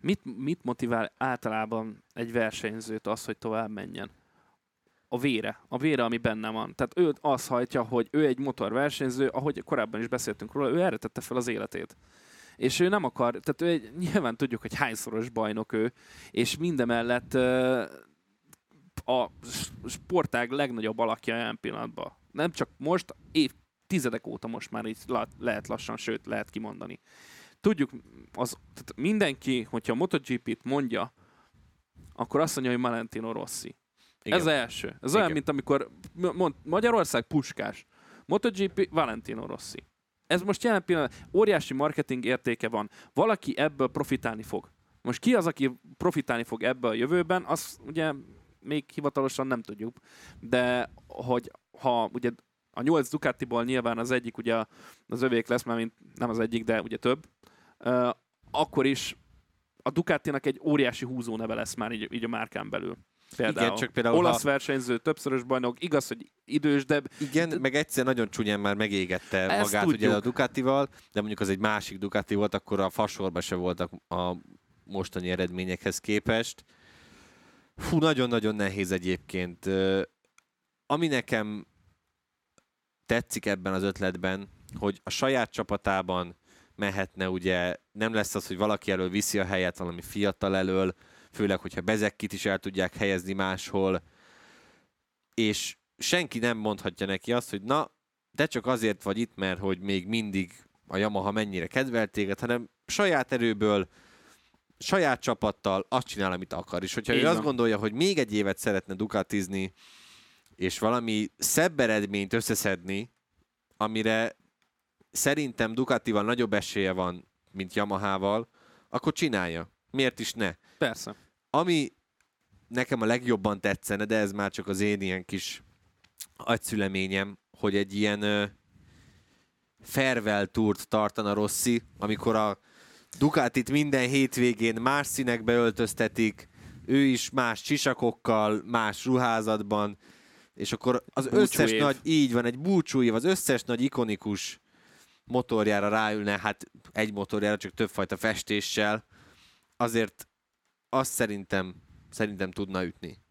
[SPEAKER 2] Mit, mit motivál általában egy versenyzőt az, hogy tovább menjen? A vére. A vére, ami benne van. Tehát ő azt hajtja, hogy ő egy motorversenyző, ahogy korábban is beszéltünk róla, ő erre tette fel az életét. És ő nem akar, tehát ő egy, nyilván tudjuk, hogy hányszoros bajnok ő, és mindemellett a sportág legnagyobb alakja ilyen pillanatban. Nem csak most, év, tizedek óta most már így lehet lassan, sőt lehet kimondani tudjuk, az, tehát mindenki, hogyha a MotoGP-t mondja, akkor azt mondja, hogy Valentino Rossi. Igen. Ez első. Ez Igen. olyan, mint amikor mond, Magyarország puskás. MotoGP Valentino Rossi. Ez most jelen pillanat óriási marketing értéke van. Valaki ebből profitálni fog. Most ki az, aki profitálni fog ebből a jövőben, azt ugye még hivatalosan nem tudjuk. De hogy ha ugye a 8 Ducatiból nyilván az egyik ugye az övék lesz, mert nem az egyik, de ugye több, akkor is a Ducatinak egy óriási húzóneve lesz már így, így a márkán belül. Például. Igen, csak például Olasz ha... versenyző, többszörös bajnok, igaz, hogy idős, de...
[SPEAKER 1] Igen, meg egyszer nagyon csúnyán már megégette Ezt magát tudjuk. ugye a Ducatival, de mondjuk az egy másik Ducati volt, akkor a fasorba se voltak a mostani eredményekhez képest. Fú, nagyon-nagyon nehéz egyébként. Ami nekem tetszik ebben az ötletben, hogy a saját csapatában mehetne, ugye nem lesz az, hogy valaki elől viszi a helyet valami fiatal elől, főleg, hogyha Bezekkit is el tudják helyezni máshol, és senki nem mondhatja neki azt, hogy na, te csak azért vagy itt, mert hogy még mindig a Yamaha mennyire kedvelt téged, hanem saját erőből, saját csapattal azt csinál, amit akar. És hogyha Így ő van. azt gondolja, hogy még egy évet szeretne dukatizni, és valami szebb eredményt összeszedni, amire szerintem Ducatival nagyobb esélye van, mint Yamahával, akkor csinálja. Miért is ne?
[SPEAKER 2] Persze.
[SPEAKER 1] Ami nekem a legjobban tetszene, de ez már csak az én ilyen kis agyszüleményem, hogy egy ilyen uh, farewell túrt tartana Rossi, amikor a Ducatit minden hétvégén más színekbe öltöztetik, ő is más csisakokkal, más ruházatban, és akkor az búcsú összes év. nagy, így van, egy búcsú év, az összes nagy ikonikus motorjára ráülne, hát egy motorjára, csak többfajta festéssel, azért azt szerintem, szerintem tudna ütni.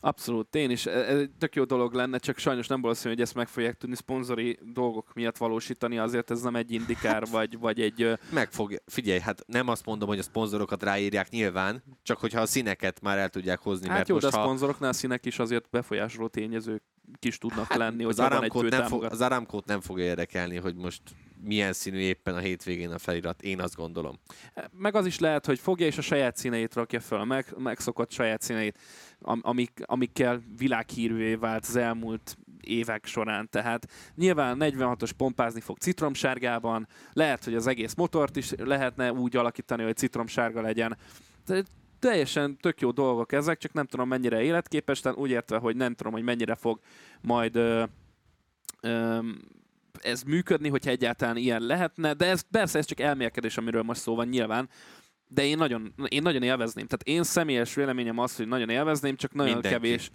[SPEAKER 2] Abszolút, én is. Ez egy tök jó dolog lenne, csak sajnos nem valószínű, hogy ezt meg fogják tudni szponzori dolgok miatt valósítani, azért ez nem egy indikár, vagy, vagy egy...
[SPEAKER 1] Meg fog, figyelj, hát nem azt mondom, hogy a szponzorokat ráírják nyilván, csak hogyha a színeket már el tudják hozni.
[SPEAKER 2] Hát mert jó, most, de a szponzoroknál a színek is azért befolyásoló tényezők kis tudnak hát lenni,
[SPEAKER 1] hogy az Aramkót nem, fog, az Aramkót nem fogja érdekelni, hogy most milyen színű éppen a hétvégén a felirat, én azt gondolom.
[SPEAKER 2] Meg az is lehet, hogy fogja és a saját színeit rakja fel, a meg, megszokott saját színeit, amik, amikkel világhírűvé vált az elmúlt évek során. Tehát nyilván 46-os pompázni fog citromsárgában, lehet, hogy az egész motort is lehetne úgy alakítani, hogy citromsárga legyen. Teljesen tök jó dolgok ezek, csak nem tudom mennyire életképes, tehát úgy értve, hogy nem tudom, hogy mennyire fog majd ö, ö, ez működni, hogyha egyáltalán ilyen lehetne, de ez persze ez csak elmélkedés, amiről most szó van nyilván, de én nagyon, én nagyon élvezném. Tehát én személyes véleményem az, hogy nagyon élvezném, csak nagyon mindenki. kevés.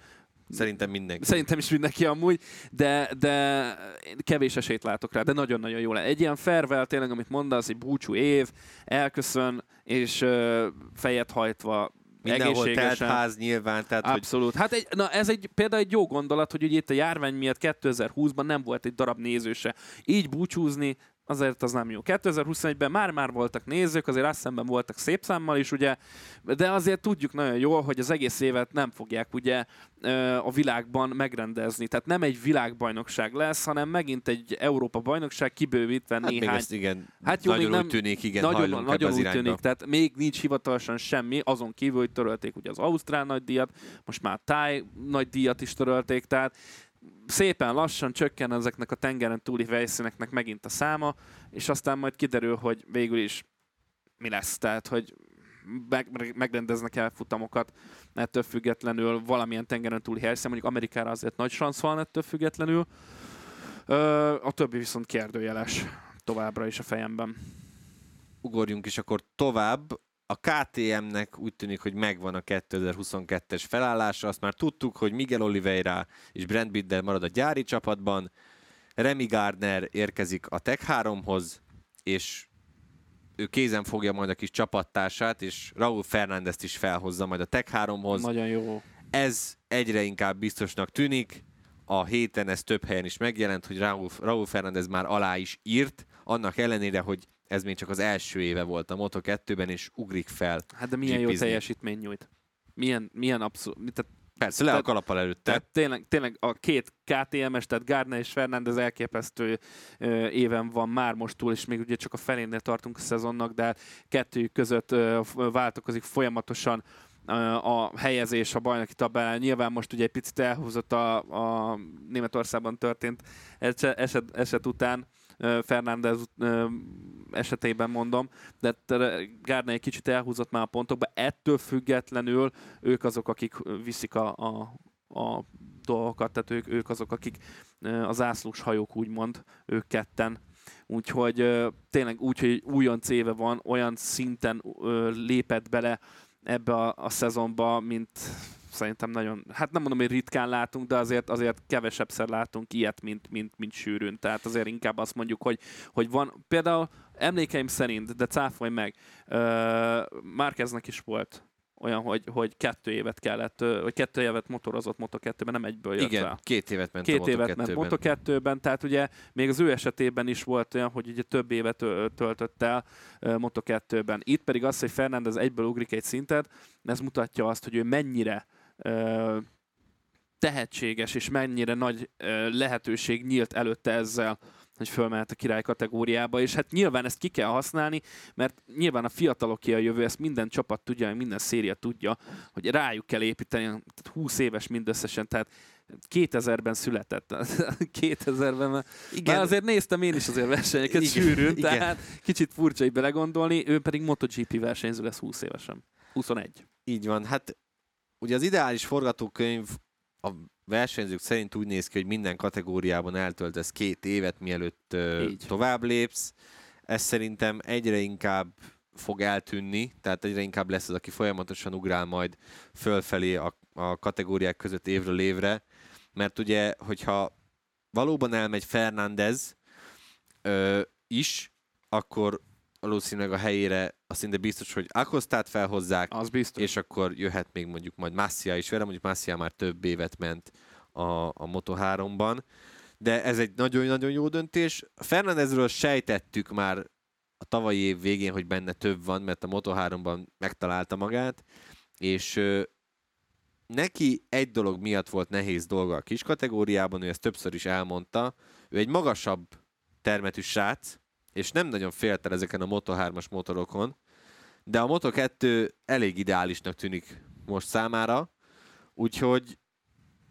[SPEAKER 1] Szerintem mindenki.
[SPEAKER 2] Szerintem is mindenki amúgy, de, de kevés esélyt látok rá, de nagyon-nagyon jó lenne. Egy ilyen farewell tényleg, amit mondasz, egy búcsú év, elköszön, és uh, fejet hajtva
[SPEAKER 1] Mindenhol telt ház nyilván. Tehát,
[SPEAKER 2] Abszolút. Hogy... Hát egy, na ez egy, például egy jó gondolat, hogy ugye itt a járvány miatt 2020-ban nem volt egy darab nézőse. Így búcsúzni azért az nem jó. 2021-ben már-már voltak nézők, azért azt szemben voltak szép számmal is, ugye, de azért tudjuk nagyon jól, hogy az egész évet nem fogják ugye a világban megrendezni. Tehát nem egy világbajnokság lesz, hanem megint egy Európa bajnokság kibővítve
[SPEAKER 1] hát
[SPEAKER 2] néhány...
[SPEAKER 1] Még igen, hát jó, nagyon még nem, úgy tűnik, igen, nagyon, nagyon úgy tűnik,
[SPEAKER 2] tehát még nincs hivatalosan semmi, azon kívül, hogy törölték ugye az Ausztrál nagy díjat, most már Táj nagy díjat is törölték, tehát szépen lassan csökken ezeknek a tengeren túli helyszíneknek megint a száma, és aztán majd kiderül, hogy végül is mi lesz. Tehát, hogy meg, megrendeznek el futamokat, ettől függetlenül valamilyen tengeren túli helyszín, mondjuk Amerikára azért nagy szansz van ettől függetlenül. A többi viszont kérdőjeles továbbra is a fejemben.
[SPEAKER 1] Ugorjunk is akkor tovább. A KTM-nek úgy tűnik, hogy megvan a 2022-es felállása, azt már tudtuk, hogy Miguel Oliveira és Brent Biddle marad a gyári csapatban, Remy Gardner érkezik a Tech 3-hoz, és ő kézen fogja majd a kis csapattársát, és Raúl Fernándezt is felhozza majd a Tech 3-hoz.
[SPEAKER 2] Nagyon jó.
[SPEAKER 1] Ez egyre inkább biztosnak tűnik. A héten ez több helyen is megjelent, hogy Raúl, Raúl Fernández már alá is írt, annak ellenére, hogy ez még csak az első éve volt a Moto2-ben, és ugrik fel.
[SPEAKER 2] Hát de milyen GP-zni. jó teljesítmény nyújt. Milyen, milyen abszolút... Tehát,
[SPEAKER 1] Persze, le a kalappal előtte.
[SPEAKER 2] Tehát tényleg, tényleg a két KTM-es, tehát Gardner és Fernández elképesztő ö, éven van már most túl, és még ugye csak a felénél tartunk a szezonnak, de kettőjük között ö, változik folyamatosan a helyezés a bajnoki tabellán. Nyilván most ugye egy picit elhúzott a, a Németországban történt eset, eset után, Fernández esetében mondom, de Gárney egy kicsit elhúzott már a pontokba, ettől függetlenül ők azok, akik viszik a, a, a dolgokat, tehát ők, ők azok, akik az ászlós hajók úgymond, ők ketten. Úgyhogy tényleg úgy, hogy újonc éve van, olyan szinten lépett bele ebbe a, a szezonba, mint szerintem nagyon, hát nem mondom, hogy ritkán látunk, de azért, azért kevesebbszer látunk ilyet, mint, mint, mint sűrűn. Tehát azért inkább azt mondjuk, hogy, hogy van, például emlékeim szerint, de cáfolj meg, uh, Márkeznek is volt olyan, hogy, hogy kettő évet kellett, vagy kettő évet motorozott Moto2-ben, nem egyből jött
[SPEAKER 1] Igen,
[SPEAKER 2] rá.
[SPEAKER 1] két évet ment
[SPEAKER 2] két
[SPEAKER 1] a
[SPEAKER 2] évet ment Moto2-ben, tehát ugye még az ő esetében is volt olyan, hogy ugye több évet töltött el Moto2-ben. Itt pedig az, hogy Fernandez egyből ugrik egy szintet, ez mutatja azt, hogy ő mennyire tehetséges, és mennyire nagy lehetőség nyílt előtte ezzel, hogy fölmehet a király kategóriába, és hát nyilván ezt ki kell használni, mert nyilván a fiataloké a jövő, ezt minden csapat tudja, minden széria tudja, hogy rájuk kell építeni, tehát 20 éves mindösszesen, tehát 2000-ben született. 2000-ben, igen. Már azért néztem én is azért versenyeket igen. sűrűn, igen. tehát kicsit furcsa így belegondolni, ő pedig MotoGP versenyző lesz 20 évesen. 21.
[SPEAKER 1] Így van, hát ugye az ideális forgatókönyv a versenyzők szerint úgy néz ki, hogy minden kategóriában eltöltesz két évet, mielőtt Így. tovább lépsz. Ez szerintem egyre inkább fog eltűnni, tehát egyre inkább lesz az, aki folyamatosan ugrál majd fölfelé a, a kategóriák között évről évre, mert ugye, hogyha valóban elmegy Fernández ö, is, akkor valószínűleg a helyére azt szinte biztos, hogy Akosztát felhozzák,
[SPEAKER 2] az biztos.
[SPEAKER 1] és akkor jöhet még mondjuk majd Massia is vele, mondjuk Massia már több évet ment a, a Moto3-ban, de ez egy nagyon-nagyon jó döntés. Fernandezről sejtettük már a tavalyi év végén, hogy benne több van, mert a Moto3-ban megtalálta magát, és ö, neki egy dolog miatt volt nehéz dolga a kis kategóriában, ő ezt többször is elmondta, ő egy magasabb termetű srác, és nem nagyon félt el ezeken a Moto3-as motorokon, de a Moto2 elég ideálisnak tűnik most számára, úgyhogy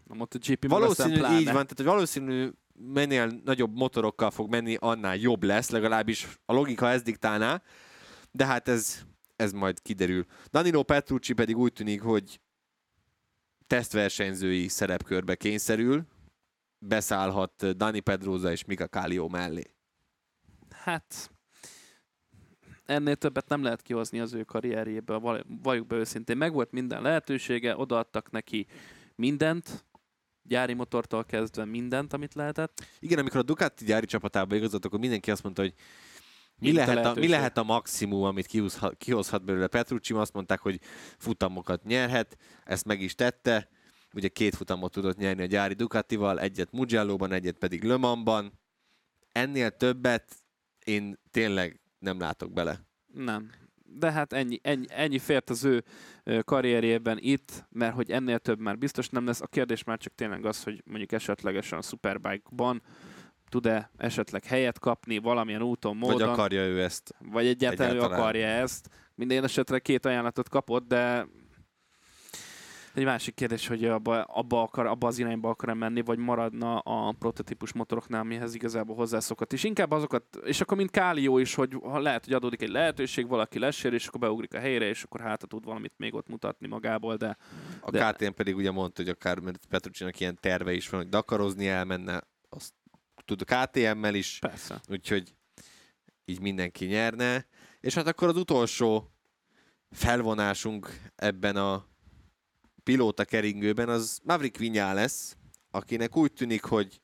[SPEAKER 2] a MotoGP
[SPEAKER 1] valószínű így van, tehát hogy valószínű minél nagyobb motorokkal fog menni, annál jobb lesz, legalábbis a logika ezt diktálná, de hát ez, ez majd kiderül. Danilo Petrucci pedig úgy tűnik, hogy tesztversenyzői szerepkörbe kényszerül, beszállhat Dani Pedroza és Mika Kálio mellé
[SPEAKER 2] hát ennél többet nem lehet kihozni az ő karrierjéből, valljuk be őszintén. Megvolt minden lehetősége, odaadtak neki mindent, gyári motortól kezdve mindent, amit lehetett.
[SPEAKER 1] Igen, amikor a Ducati gyári csapatába igazolt, akkor mindenki azt mondta, hogy mi lehet, a, mi lehet a maximum, amit kihozhat, kihozhat belőle Petrucci? Azt mondták, hogy futamokat nyerhet, ezt meg is tette. Ugye két futamot tudott nyerni a gyári Ducatival, egyet Mugello-ban, egyet pedig Le Mans-ban. Ennél többet én tényleg nem látok bele.
[SPEAKER 2] Nem. De hát ennyi, ennyi, ennyi fért az ő karrierjében itt, mert hogy ennél több már biztos nem lesz. A kérdés már csak tényleg az, hogy mondjuk esetlegesen a Superbike-ban tud-e esetleg helyet kapni valamilyen úton, módon.
[SPEAKER 1] Vagy akarja ő ezt.
[SPEAKER 2] Vagy egyáltalán, egyáltalán. ő akarja ezt. Minden esetre két ajánlatot kapott, de egy másik kérdés, hogy abba, abba, akar, abba az irányba akar menni, vagy maradna a prototípus motoroknál, mihez igazából hozzászokott. És inkább azokat, és akkor mint Kálió is, hogy ha lehet, hogy adódik egy lehetőség, valaki lesér, és akkor beugrik a helyre, és akkor hát tud valamit még ott mutatni magából, de...
[SPEAKER 1] A de... KTM pedig ugye mondta, hogy akár mert Petrucsinak ilyen terve is van, hogy Dakarozni elmenne, azt tud a KTM-mel is.
[SPEAKER 2] Persze.
[SPEAKER 1] Úgyhogy így mindenki nyerne. És hát akkor az utolsó felvonásunk ebben a pilóta keringőben az Maverick Viñales, akinek úgy tűnik, hogy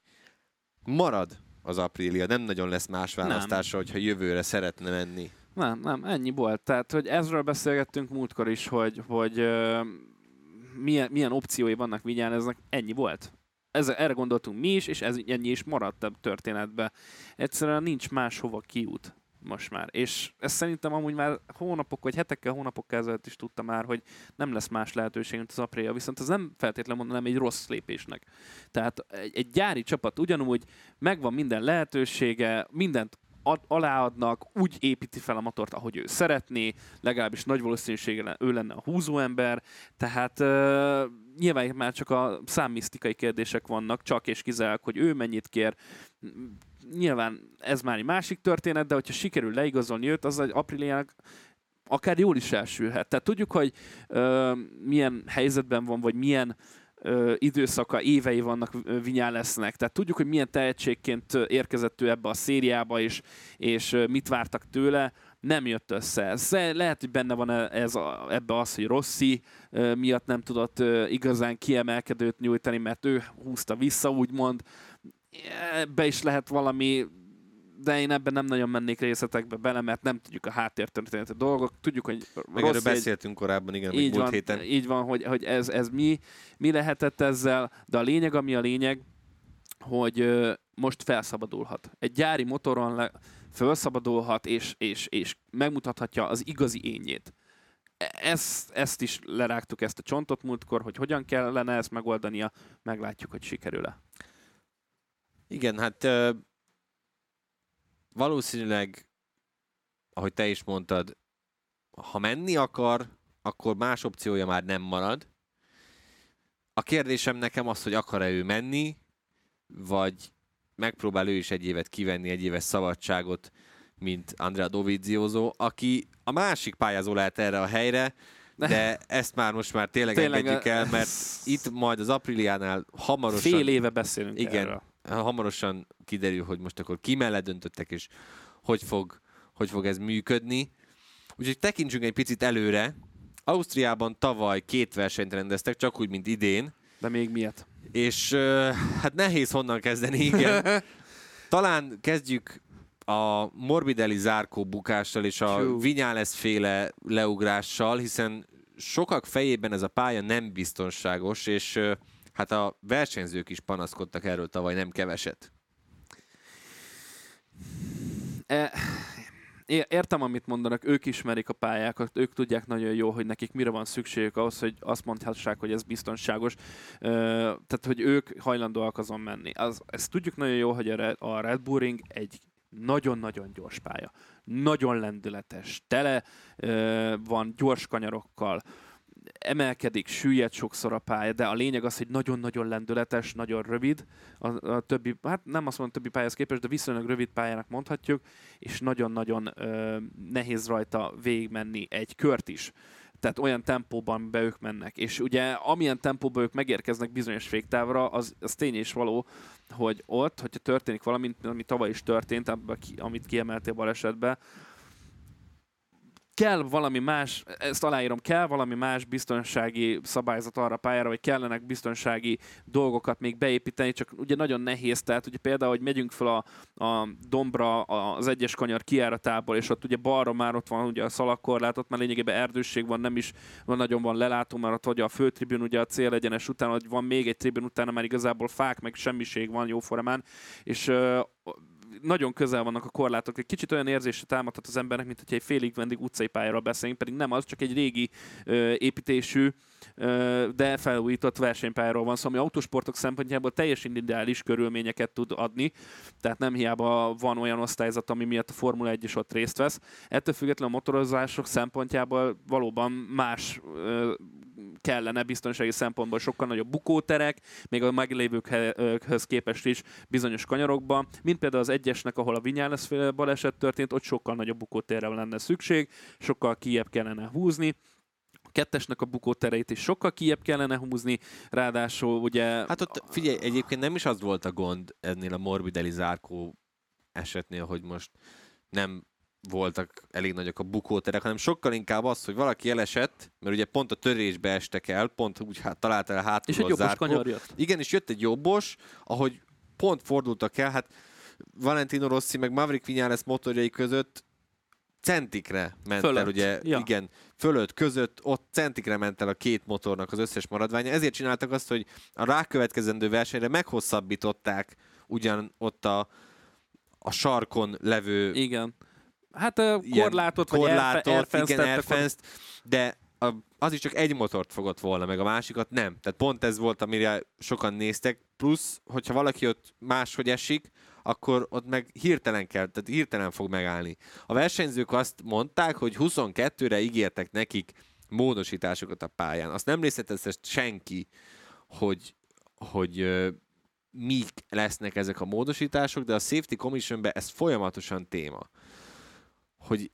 [SPEAKER 1] marad az Aprilia, nem nagyon lesz más választása, nem. hogyha jövőre szeretne menni.
[SPEAKER 2] Nem, nem, ennyi volt. Tehát, hogy ezről beszélgettünk múltkor is, hogy, hogy uh, milyen, milyen opciói vannak Vinyáneznek, ennyi volt. Ez, erre gondoltunk mi is, és ez ennyi is maradt a történetbe. Egyszerűen nincs máshova kiút most már. És ezt szerintem amúgy már hónapok, vagy hetekkel, hónapokkal ezelőtt is tudta már, hogy nem lesz más lehetőség, mint az Aprilia, viszont ez nem feltétlenül mondanám egy rossz lépésnek. Tehát egy, egy gyári csapat ugyanúgy megvan minden lehetősége, mindent ad, aláadnak, úgy építi fel a motort, ahogy ő szeretné, legalábbis nagy valószínűséggel ő lenne a húzóember, tehát uh, nyilván már csak a számmisztikai kérdések vannak, csak és kizárólag, hogy ő mennyit kér, nyilván ez már egy másik történet, de hogyha sikerül leigazolni őt, az egy Apriliának akár jól is elsülhet. Tehát tudjuk, hogy ö, milyen helyzetben van, vagy milyen ö, időszaka, évei vannak Vinyá lesznek. Tehát tudjuk, hogy milyen tehetségként érkezett ő ebbe a szériába, és, és mit vártak tőle. Nem jött össze. Lehet, hogy benne van e, ez a, ebbe az, hogy Rossi miatt nem tudott igazán kiemelkedőt nyújtani, mert ő húzta vissza, úgymond be is lehet valami, de én ebben nem nagyon mennék részletekbe bele, mert nem tudjuk a háttértörténeti dolgok. Tudjuk, hogy
[SPEAKER 1] Meg erről beszéltünk korábban, igen,
[SPEAKER 2] így
[SPEAKER 1] múlt
[SPEAKER 2] van,
[SPEAKER 1] héten.
[SPEAKER 2] Így van, hogy, hogy ez, ez mi, mi lehetett ezzel, de a lényeg, ami a lényeg, hogy most felszabadulhat. Egy gyári motoron le, felszabadulhat, és, és, és megmutathatja az igazi ényét. E, ezt, ezt is lerágtuk, ezt a csontot múltkor, hogy hogyan kellene ezt megoldania, meglátjuk, hogy sikerül-e.
[SPEAKER 1] Igen, hát valószínűleg, ahogy te is mondtad, ha menni akar, akkor más opciója már nem marad. A kérdésem nekem az, hogy akar-e ő menni, vagy megpróbál ő is egy évet kivenni, egy éves szabadságot, mint Andrea Dovizioso, aki a másik pályázó lehet erre a helyre, de ezt már most már tényleg, tényleg engedjük el, mert itt majd az Apriliánál hamarosan...
[SPEAKER 2] Fél éve beszélünk
[SPEAKER 1] Igen,
[SPEAKER 2] erről
[SPEAKER 1] hamarosan kiderül, hogy most akkor ki mellett döntöttek, és hogy fog, hogy fog ez működni. Úgyhogy tekintsünk egy picit előre. Ausztriában tavaly két versenyt rendeztek, csak úgy, mint idén.
[SPEAKER 2] De még miért?
[SPEAKER 1] És hát nehéz honnan kezdeni, igen. Talán kezdjük a Morbidelli zárkó bukással és a Vinyales féle leugrással, hiszen sokak fejében ez a pálya nem biztonságos, és Hát a versenyzők is panaszkodtak erről tavaly nem keveset.
[SPEAKER 2] E, értem, amit mondanak, ők ismerik a pályákat, ők tudják nagyon jó, hogy nekik mire van szükségük ahhoz, hogy azt mondhassák, hogy ez biztonságos. Tehát, hogy ők hajlandóak azon menni. Az, ezt tudjuk nagyon jó, hogy a Red Bull Ring egy nagyon-nagyon gyors pálya. Nagyon lendületes, tele van gyors kanyarokkal, emelkedik, süllyed sokszor a pálya, de a lényeg az, hogy nagyon-nagyon lendületes, nagyon rövid, a, a többi, hát nem azt mondom többi pályához képest, de viszonylag rövid pályának mondhatjuk, és nagyon-nagyon ö, nehéz rajta végigmenni egy kört is. Tehát olyan tempóban be ők mennek. És ugye amilyen tempóban ők megérkeznek bizonyos féktávra, az, az tény és való, hogy ott, hogyha történik valami, ami tavaly is történt, amit kiemeltél balesetbe, kell valami más, ezt aláírom, kell valami más biztonsági szabályzat arra pályára, vagy kellenek biztonsági dolgokat még beépíteni, csak ugye nagyon nehéz, tehát ugye például, hogy megyünk fel a, a dombra az egyes kanyar kiáratából, és ott ugye balra már ott van ugye a szalakkorlát, ott már lényegében erdősség van, nem is van, nagyon van lelátó, mert ott ugye a főtribün, ugye a cél egyenes után, hogy van még egy tribün utána már igazából fák, meg semmiség van jóformán, és nagyon közel vannak a korlátok. Egy kicsit olyan érzése támadhat az embernek, mint hogy egy félig vendig utcai pályáról beszélünk, pedig nem az, csak egy régi ö, építésű, ö, de felújított versenypályáról van szó, ami autósportok szempontjából teljesen ideális körülményeket tud adni, tehát nem hiába van olyan osztályzat, ami miatt a Formula 1 is ott részt vesz. Ettől függetlenül a motorozások szempontjából valóban más ö, kellene biztonsági szempontból sokkal nagyobb bukóterek, még a meglévőkhöz képest is bizonyos kanyarokban, mint például az egyesnek, ahol a Vinyales baleset történt, ott sokkal nagyobb bukótérre lenne szükség, sokkal kiebb kellene húzni, a kettesnek a bukótereit is sokkal kiebb kellene húzni, ráadásul ugye...
[SPEAKER 1] Hát ott figyelj, egyébként nem is az volt a gond ennél a Morbidelli zárkó esetnél, hogy most nem voltak elég nagyok a bukóterek, hanem sokkal inkább az, hogy valaki elesett, mert ugye pont a törésbe estek el, pont úgy hát, találta el hátul
[SPEAKER 2] És egy jobbos kanyar jött.
[SPEAKER 1] Igen, és jött egy jobbos, ahogy pont fordultak el, hát Valentino Rossi meg Maverick Viñales motorjai között centikre ment fölött. el, ugye, ja. igen, fölött, között, ott centikre ment el a két motornak az összes maradványa. Ezért csináltak azt, hogy a rákövetkezendő versenyre meghosszabbították ugyan ott a, a sarkon levő
[SPEAKER 2] igen Hát korlátot, vagy korlátot,
[SPEAKER 1] igen, airfence de a, az is csak egy motort fogott volna, meg a másikat nem. Tehát pont ez volt, amire sokan néztek. Plusz, hogyha valaki ott máshogy esik, akkor ott meg hirtelen kell, tehát hirtelen fog megállni. A versenyzők azt mondták, hogy 22-re ígértek nekik módosításokat a pályán. Azt nem részletezte senki, hogy, hogy uh, mik lesznek ezek a módosítások, de a Safety Commissionben ez folyamatosan téma hogy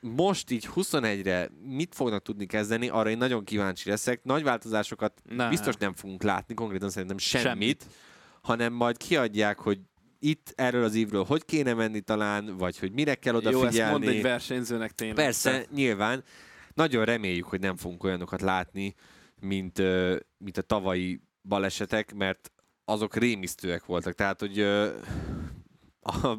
[SPEAKER 1] most így 21-re mit fognak tudni kezdeni, arra én nagyon kíváncsi leszek. Nagy változásokat ne. biztos nem fogunk látni, konkrétan szerintem semmit, semmit, hanem majd kiadják, hogy itt erről az évről hogy kéne menni talán, vagy hogy mire kell odafigyelni. Jó, ezt
[SPEAKER 2] mond egy versenyzőnek tényleg.
[SPEAKER 1] Persze, tehát. nyilván. Nagyon reméljük, hogy nem fogunk olyanokat látni, mint, mint a tavalyi balesetek, mert azok rémisztőek voltak. Tehát, hogy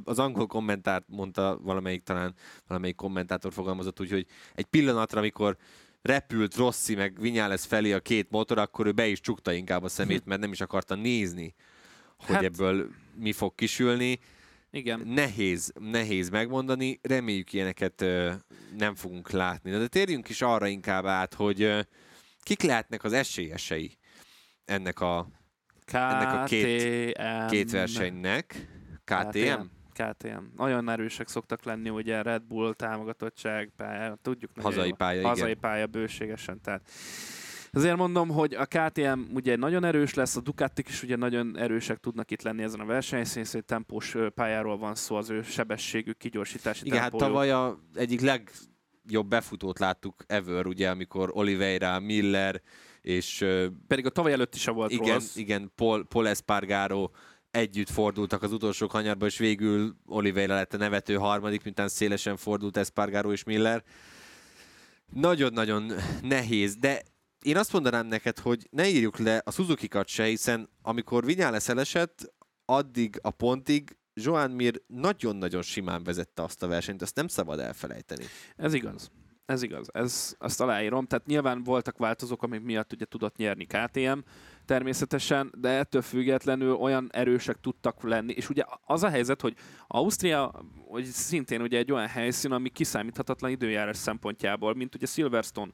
[SPEAKER 1] az angol kommentárt mondta valamelyik talán, valamelyik kommentátor fogalmazott úgy, hogy egy pillanatra, amikor repült Rossi meg Vinyales felé a két motor, akkor ő be is csukta inkább a szemét, mert nem is akarta nézni, hogy hát, ebből mi fog kisülni.
[SPEAKER 2] Igen.
[SPEAKER 1] Nehéz, nehéz megmondani, reméljük ilyeneket ö, nem fogunk látni. De térjünk is arra inkább át, hogy ö, kik lehetnek az esélyesei ennek a, ennek a két, két versenynek. KTM?
[SPEAKER 2] KTM. Nagyon erősek szoktak lenni, ugye Red Bull támogatottság, pálya, tudjuk.
[SPEAKER 1] Hazai pálya,
[SPEAKER 2] Hazai
[SPEAKER 1] igen.
[SPEAKER 2] pálya bőségesen, tehát Azért mondom, hogy a KTM ugye nagyon erős lesz, a Ducatik is ugye nagyon erősek tudnak itt lenni ezen a versenyszín, hogy tempós pályáról van szó, az ő sebességük, kigyorsítási
[SPEAKER 1] Igen, hát tempójuk. hát tavaly a egyik legjobb befutót láttuk ever, ugye, amikor Oliveira, Miller, és...
[SPEAKER 2] Pedig a tavaly előtt is volt
[SPEAKER 1] igen,
[SPEAKER 2] rossz.
[SPEAKER 1] Igen, Paul, Paul Espargaro együtt fordultak az utolsó kanyarba, és végül Oliveira lett a nevető harmadik, miután szélesen fordult Espargaro és Miller. Nagyon-nagyon nehéz, de én azt mondanám neked, hogy ne írjuk le a Suzuki-kat se, hiszen amikor Vinyales elesett, addig a pontig Joan Mir nagyon-nagyon simán vezette azt a versenyt, azt nem szabad elfelejteni.
[SPEAKER 2] Ez igaz. Ez igaz, ez, azt aláírom. Tehát nyilván voltak változók, amik miatt ugye tudott nyerni KTM, természetesen, de ettől függetlenül olyan erősek tudtak lenni. És ugye az a helyzet, hogy Ausztria hogy szintén ugye egy olyan helyszín, ami kiszámíthatatlan időjárás szempontjából, mint ugye Silverstone.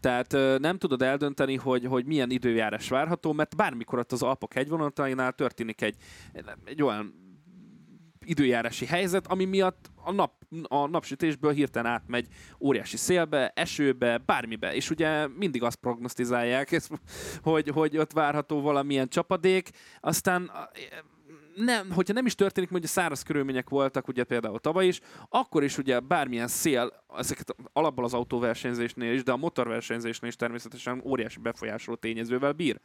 [SPEAKER 2] Tehát nem tudod eldönteni, hogy, hogy milyen időjárás várható, mert bármikor ott az Alpok hegyvonatainál történik egy, egy olyan időjárási helyzet, ami miatt a, nap, a napsütésből hirtelen átmegy óriási szélbe, esőbe, bármibe. És ugye mindig azt prognosztizálják, hogy, hogy ott várható valamilyen csapadék, aztán nem, hogyha nem is történik, hogy száraz körülmények voltak, ugye például tavaly is, akkor is ugye bármilyen szél, ezeket alapból az autóversenyzésnél is, de a motorversenyzésnél is természetesen óriási befolyásoló tényezővel bír.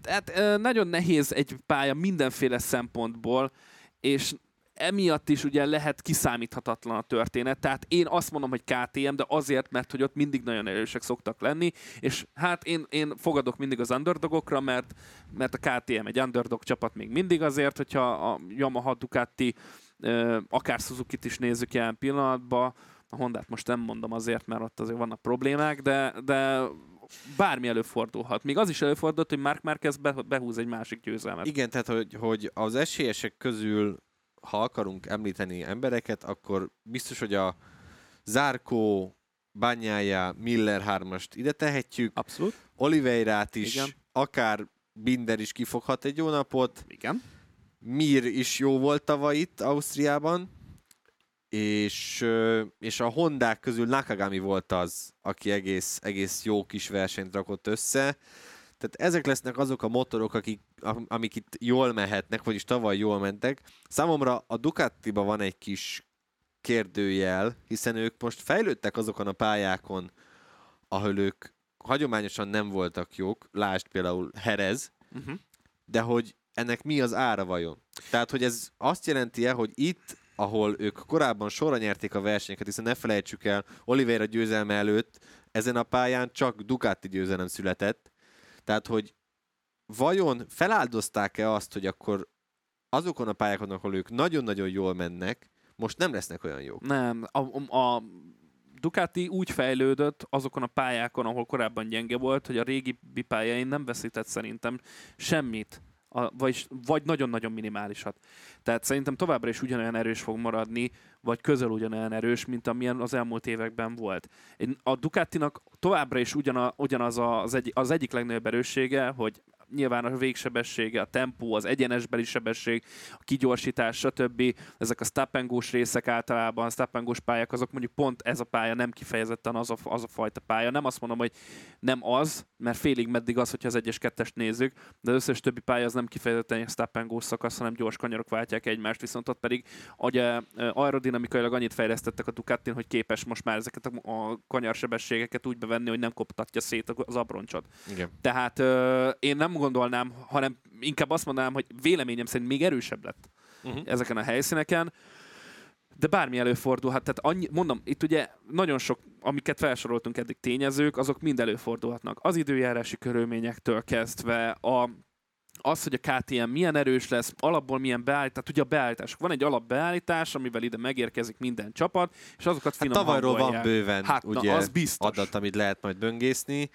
[SPEAKER 2] Tehát nagyon nehéz egy pálya mindenféle szempontból, és emiatt is ugye lehet kiszámíthatatlan a történet. Tehát én azt mondom, hogy KTM, de azért, mert hogy ott mindig nagyon erősek szoktak lenni, és hát én, én fogadok mindig az underdogokra, mert, mert a KTM egy underdog csapat még mindig azért, hogyha a Yamaha Ducati, akár Suzuki-t is nézzük ilyen pillanatban, a Hondát most nem mondom azért, mert ott azért vannak problémák, de, de bármi előfordulhat. Még az is előfordult, hogy Mark Marquez behúz egy másik győzelmet.
[SPEAKER 1] Igen, tehát hogy, hogy az esélyesek közül ha akarunk említeni embereket, akkor biztos, hogy a Zárkó, Bányája, Miller hármast ide tehetjük.
[SPEAKER 2] Abszolút.
[SPEAKER 1] Oliveirát is, Igen. akár Binder is kifoghat egy jó napot.
[SPEAKER 2] Igen.
[SPEAKER 1] Mir is jó volt tavaly itt Ausztriában, és, és a Hondák közül Nakagami volt az, aki egész, egész jó kis versenyt rakott össze. Tehát ezek lesznek azok a motorok, akik, amik itt jól mehetnek, vagyis tavaly jól mentek. Számomra a Ducatiba van egy kis kérdőjel, hiszen ők most fejlődtek azokon a pályákon, ahol ők hagyományosan nem voltak jók, lásd például Herez, uh-huh. de hogy ennek mi az ára vajon? Tehát, hogy ez azt jelenti-e, hogy itt, ahol ők korábban sorra nyerték a versenyeket, hiszen ne felejtsük el, Oliveira győzelme előtt ezen a pályán csak Ducati győzelem született, tehát, hogy vajon feláldozták-e azt, hogy akkor azokon a pályákon, ahol ők nagyon-nagyon jól mennek, most nem lesznek olyan jók?
[SPEAKER 2] Nem. A, a, Ducati úgy fejlődött azokon a pályákon, ahol korábban gyenge volt, hogy a régi pályáin nem veszített szerintem semmit. A, vagy, vagy nagyon-nagyon minimálisat. Tehát szerintem továbbra is ugyanolyan erős fog maradni, vagy közel ugyanolyan erős, mint amilyen az elmúlt években volt. A Ducatinak továbbra is ugyana, ugyanaz az, egy, az egyik legnagyobb erőssége, hogy nyilván a végsebessége, a tempó, az egyenesbeli sebesség, a kigyorsítás, stb. Ezek a stop részek általában, a stop pályák, azok mondjuk pont ez a pálya nem kifejezetten az a, az a fajta pálya. Nem azt mondom, hogy nem az, mert félig meddig az, hogyha az egyes kettest nézzük, de az összes többi pálya az nem kifejezetten egy stop szakasz, hanem gyors kanyarok váltják egymást, viszont ott pedig ugye aerodinamikailag annyit fejlesztettek a Ducatin, hogy képes most már ezeket a kanyarsebességeket úgy bevenni, hogy nem koptatja szét az abroncsot.
[SPEAKER 1] Igen.
[SPEAKER 2] Tehát én nem gondolnám, hanem inkább azt mondanám, hogy véleményem szerint még erősebb lett uh-huh. ezeken a helyszíneken. De bármi előfordulhat, tehát annyi, mondom, itt ugye nagyon sok, amiket felsoroltunk eddig tényezők, azok mind előfordulhatnak. Az időjárási körülményektől kezdve, a, az, hogy a KTM milyen erős lesz, alapból milyen beállítás, tehát ugye a beállítás. Van egy alapbeállítás, amivel ide megérkezik minden csapat, és azokat finom
[SPEAKER 1] hát tavalyról van bőven
[SPEAKER 2] hát,
[SPEAKER 1] ugye,
[SPEAKER 2] na, az biztos.
[SPEAKER 1] adat, amit lehet majd böngészni.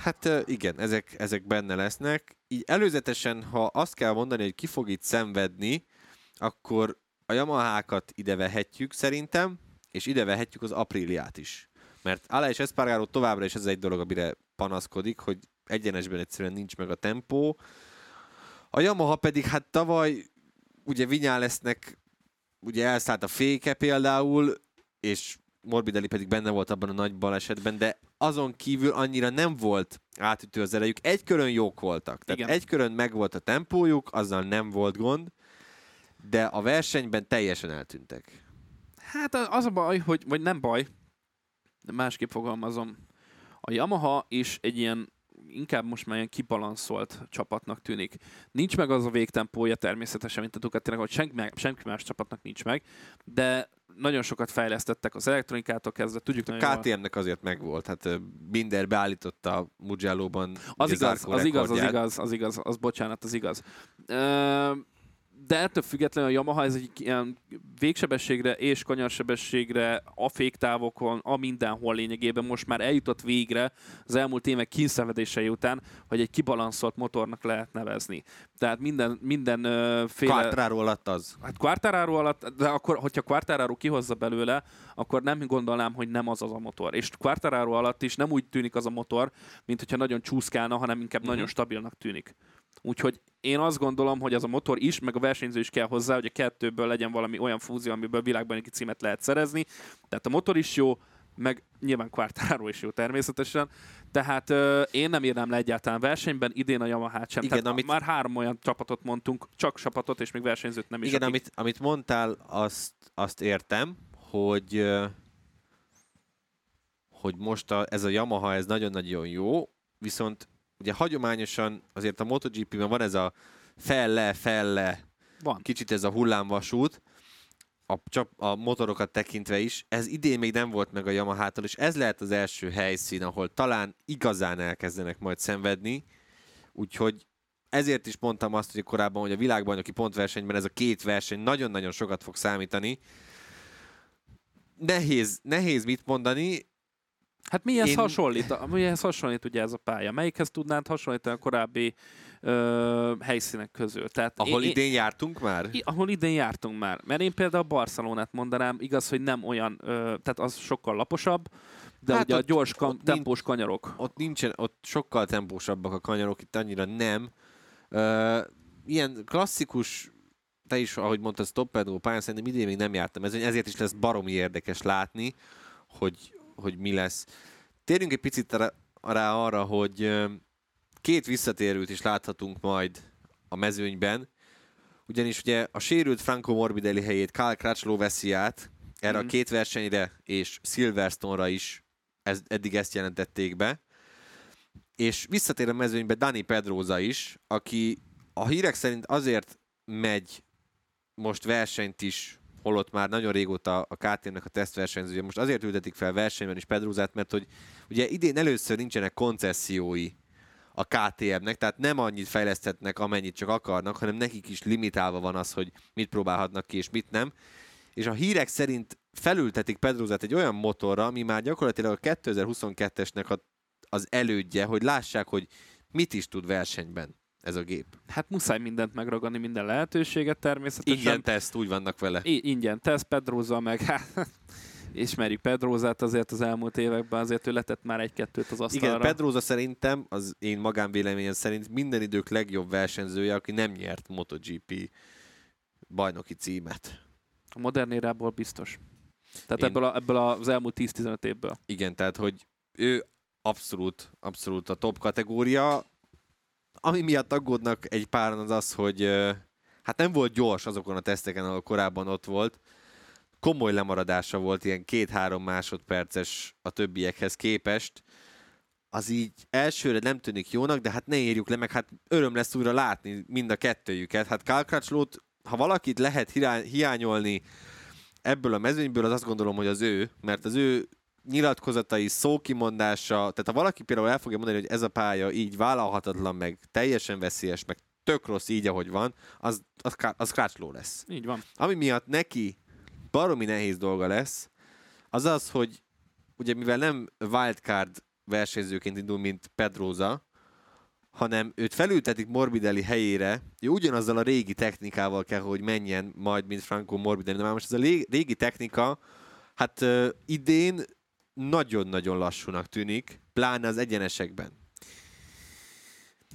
[SPEAKER 1] Hát igen, ezek, ezek benne lesznek. Így előzetesen, ha azt kell mondani, hogy ki fog itt szenvedni, akkor a Yamahákat ide vehetjük szerintem, és ide vehetjük az Apriliát is. Mert Aleix Espargaro továbbra is ez egy dolog, amire panaszkodik, hogy egyenesben egyszerűen nincs meg a tempó. A Yamaha pedig hát tavaly ugye Vinyálesznek ugye elszállt a féke például, és Morbidelli pedig benne volt abban a nagy balesetben, de azon kívül annyira nem volt átütő az erejük. Egy körön jók voltak. Tehát Igen. egy körön meg volt a tempójuk, azzal nem volt gond, de a versenyben teljesen eltűntek.
[SPEAKER 2] Hát az a baj, hogy, vagy nem baj, de másképp fogalmazom. A Yamaha is egy ilyen inkább most már ilyen kibalanszolt csapatnak tűnik. Nincs meg az a végtempója természetesen, mint a Ducatinek, hogy senki, senki más csapatnak nincs meg, de nagyon sokat fejlesztettek az elektronikától kezdve, tudjuk
[SPEAKER 1] A KTM-nek azért megvolt, hát Binder beállította Mugello-ban
[SPEAKER 2] az igaz, az igaz, az igaz, az igaz, az bocsánat, az igaz. Uh, de ettől függetlenül a Yamaha ez egy ilyen végsebességre és kanyarsebességre, a féktávokon, a mindenhol lényegében most már eljutott végre az elmúlt évek kínszenvedései után, hogy egy kibalanszolt motornak lehet nevezni. Tehát minden, minden uh, féle...
[SPEAKER 1] Quartararo alatt az.
[SPEAKER 2] Hát Quartararo alatt, de akkor, hogyha Quartararo kihozza belőle, akkor nem gondolnám, hogy nem az az a motor. És Quartararo alatt is nem úgy tűnik az a motor, mint hogyha nagyon csúszkálna, hanem inkább uh-huh. nagyon stabilnak tűnik. Úgyhogy én azt gondolom, hogy az a motor is, meg a versenyző is kell hozzá, hogy a kettőből legyen valami olyan fúzió, amiből világbajnoki címet lehet szerezni. Tehát a motor is jó, meg nyilván Quartararo is jó természetesen. Tehát euh, én nem írnám le egyáltalán versenyben, idén a Yamaha sem. Igen, Tehát amit... már három olyan csapatot mondtunk, csak csapatot, és még versenyzőt nem is.
[SPEAKER 1] Igen, akik... amit, amit mondtál, azt, azt értem, hogy hogy most a, ez a Yamaha ez nagyon-nagyon jó, viszont ugye hagyományosan azért a MotoGP-ben van ez a fel-le, fel-le, van. kicsit ez a hullámvasút, a, csak a motorokat tekintve is, ez idén még nem volt meg a Yamaha-tól, és ez lehet az első helyszín, ahol talán igazán elkezdenek majd szenvedni, úgyhogy ezért is mondtam azt, hogy korábban, hogy a világbajnoki pontversenyben ez a két verseny nagyon-nagyon sokat fog számítani. Nehéz, nehéz mit mondani,
[SPEAKER 2] Hát mihez Én... hasonlít? Mihez hasonlít ugye ez a pálya? Melyikhez tudnád hasonlítani a korábbi ö, helyszínek közül. Tehát
[SPEAKER 1] ahol én, idén jártunk már?
[SPEAKER 2] I, ahol idén jártunk már. Mert én például Barcelonát mondanám, igaz, hogy nem olyan, ö, tehát az sokkal laposabb, de hát ugye ott, a gyors kam- ott tempós nincs, kanyarok.
[SPEAKER 1] Ott nincsen, ott sokkal tempósabbak a kanyarok, itt annyira nem. Ö, ilyen klasszikus te is, ahogy mondtad, stoppedó pályán szerintem idén még nem jártam Ez ezért is lesz baromi érdekes látni, hogy, hogy mi lesz. Térjünk egy picit rá, arra, hogy két visszatérőt is láthatunk majd a mezőnyben, ugyanis ugye a sérült Franco Morbidelli helyét Kyle Crutchlow veszi át, erre mm. a mhm. két versenyre és Silverstone-ra is ez, eddig ezt jelentették be. És visszatér a mezőnybe Dani Pedroza is, aki a hírek szerint azért megy most versenyt is, holott már nagyon régóta a KTM-nek a tesztversenyzője, most azért ültetik fel versenyben is Pedrózát, mert hogy ugye idén először nincsenek koncessziói a KTM-nek, tehát nem annyit fejleszthetnek, amennyit csak akarnak, hanem nekik is limitálva van az, hogy mit próbálhatnak ki és mit nem. És a hírek szerint felültetik Pedrózát egy olyan motorra, ami már gyakorlatilag a 2022-esnek a, az elődje, hogy lássák, hogy mit is tud versenyben ez a gép.
[SPEAKER 2] Hát muszáj mindent megragadni, minden lehetőséget természetesen.
[SPEAKER 1] Ingyen teszt, úgy vannak vele.
[SPEAKER 2] I- ingyen teszt, Pedróza meg, hát, ismerjük Pedrózát azért az elmúlt években, azért ő letett már egy-kettőt az asztalra.
[SPEAKER 1] Igen, Pedróza szerintem, az én magánvéleményem szerint minden idők legjobb versenyzője, aki nem nyert MotoGP bajnoki címet.
[SPEAKER 2] A modern érából biztos. Tehát én... ebből, a, ebből az elmúlt 10-15 évből.
[SPEAKER 1] Igen, tehát hogy ő abszolút, abszolút a top kategória. Ami miatt aggódnak egy páran az az, hogy hát nem volt gyors azokon a teszteken, ahol korábban ott volt. Komoly lemaradása volt, ilyen két-három másodperces a többiekhez képest. Az így elsőre nem tűnik jónak, de hát ne érjük le, meg hát öröm lesz újra látni mind a kettőjüket. Hát Kálkácslót, ha valakit lehet hiányolni ebből a mezőnyből, az azt gondolom, hogy az ő, mert az ő nyilatkozatai, szókimondása, tehát ha valaki például el fogja mondani, hogy ez a pálya így vállalhatatlan, meg teljesen veszélyes, meg tök rossz így, ahogy van, az, az, az krácsló lesz.
[SPEAKER 2] Így van.
[SPEAKER 1] Ami miatt neki baromi nehéz dolga lesz, az az, hogy ugye mivel nem wildcard versenyzőként indul, mint Pedroza, hanem őt felültetik Morbidelli helyére, ő ugyanazzal a régi technikával kell, hogy menjen majd, mint Franco Morbidelli. De már most ez a régi technika, hát uh, idén nagyon-nagyon lassúnak tűnik, pláne az egyenesekben.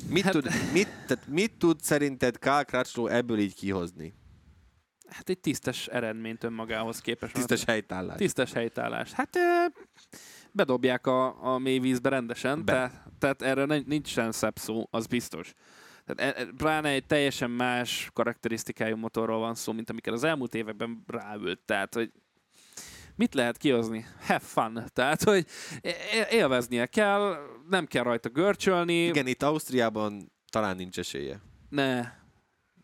[SPEAKER 1] Mit, hát... tud, mit, tehát mit tud szerinted Kyle Crutchlow ebből így kihozni?
[SPEAKER 2] Hát egy tisztes eredményt önmagához képest.
[SPEAKER 1] Tisztes helytállás.
[SPEAKER 2] Tisztes helytállás. Hát bedobják a, a mély vízbe rendesen, Be. te, tehát erre nincsen szebb szó, az biztos. Tehát, e, e, pláne egy teljesen más karakterisztikájú motorról van szó, mint amiket az elmúlt években ráült. Tehát, hogy mit lehet kihozni? Have fun. Tehát, hogy élveznie kell, nem kell rajta görcsölni.
[SPEAKER 1] Igen, itt Ausztriában talán nincs esélye.
[SPEAKER 2] Ne,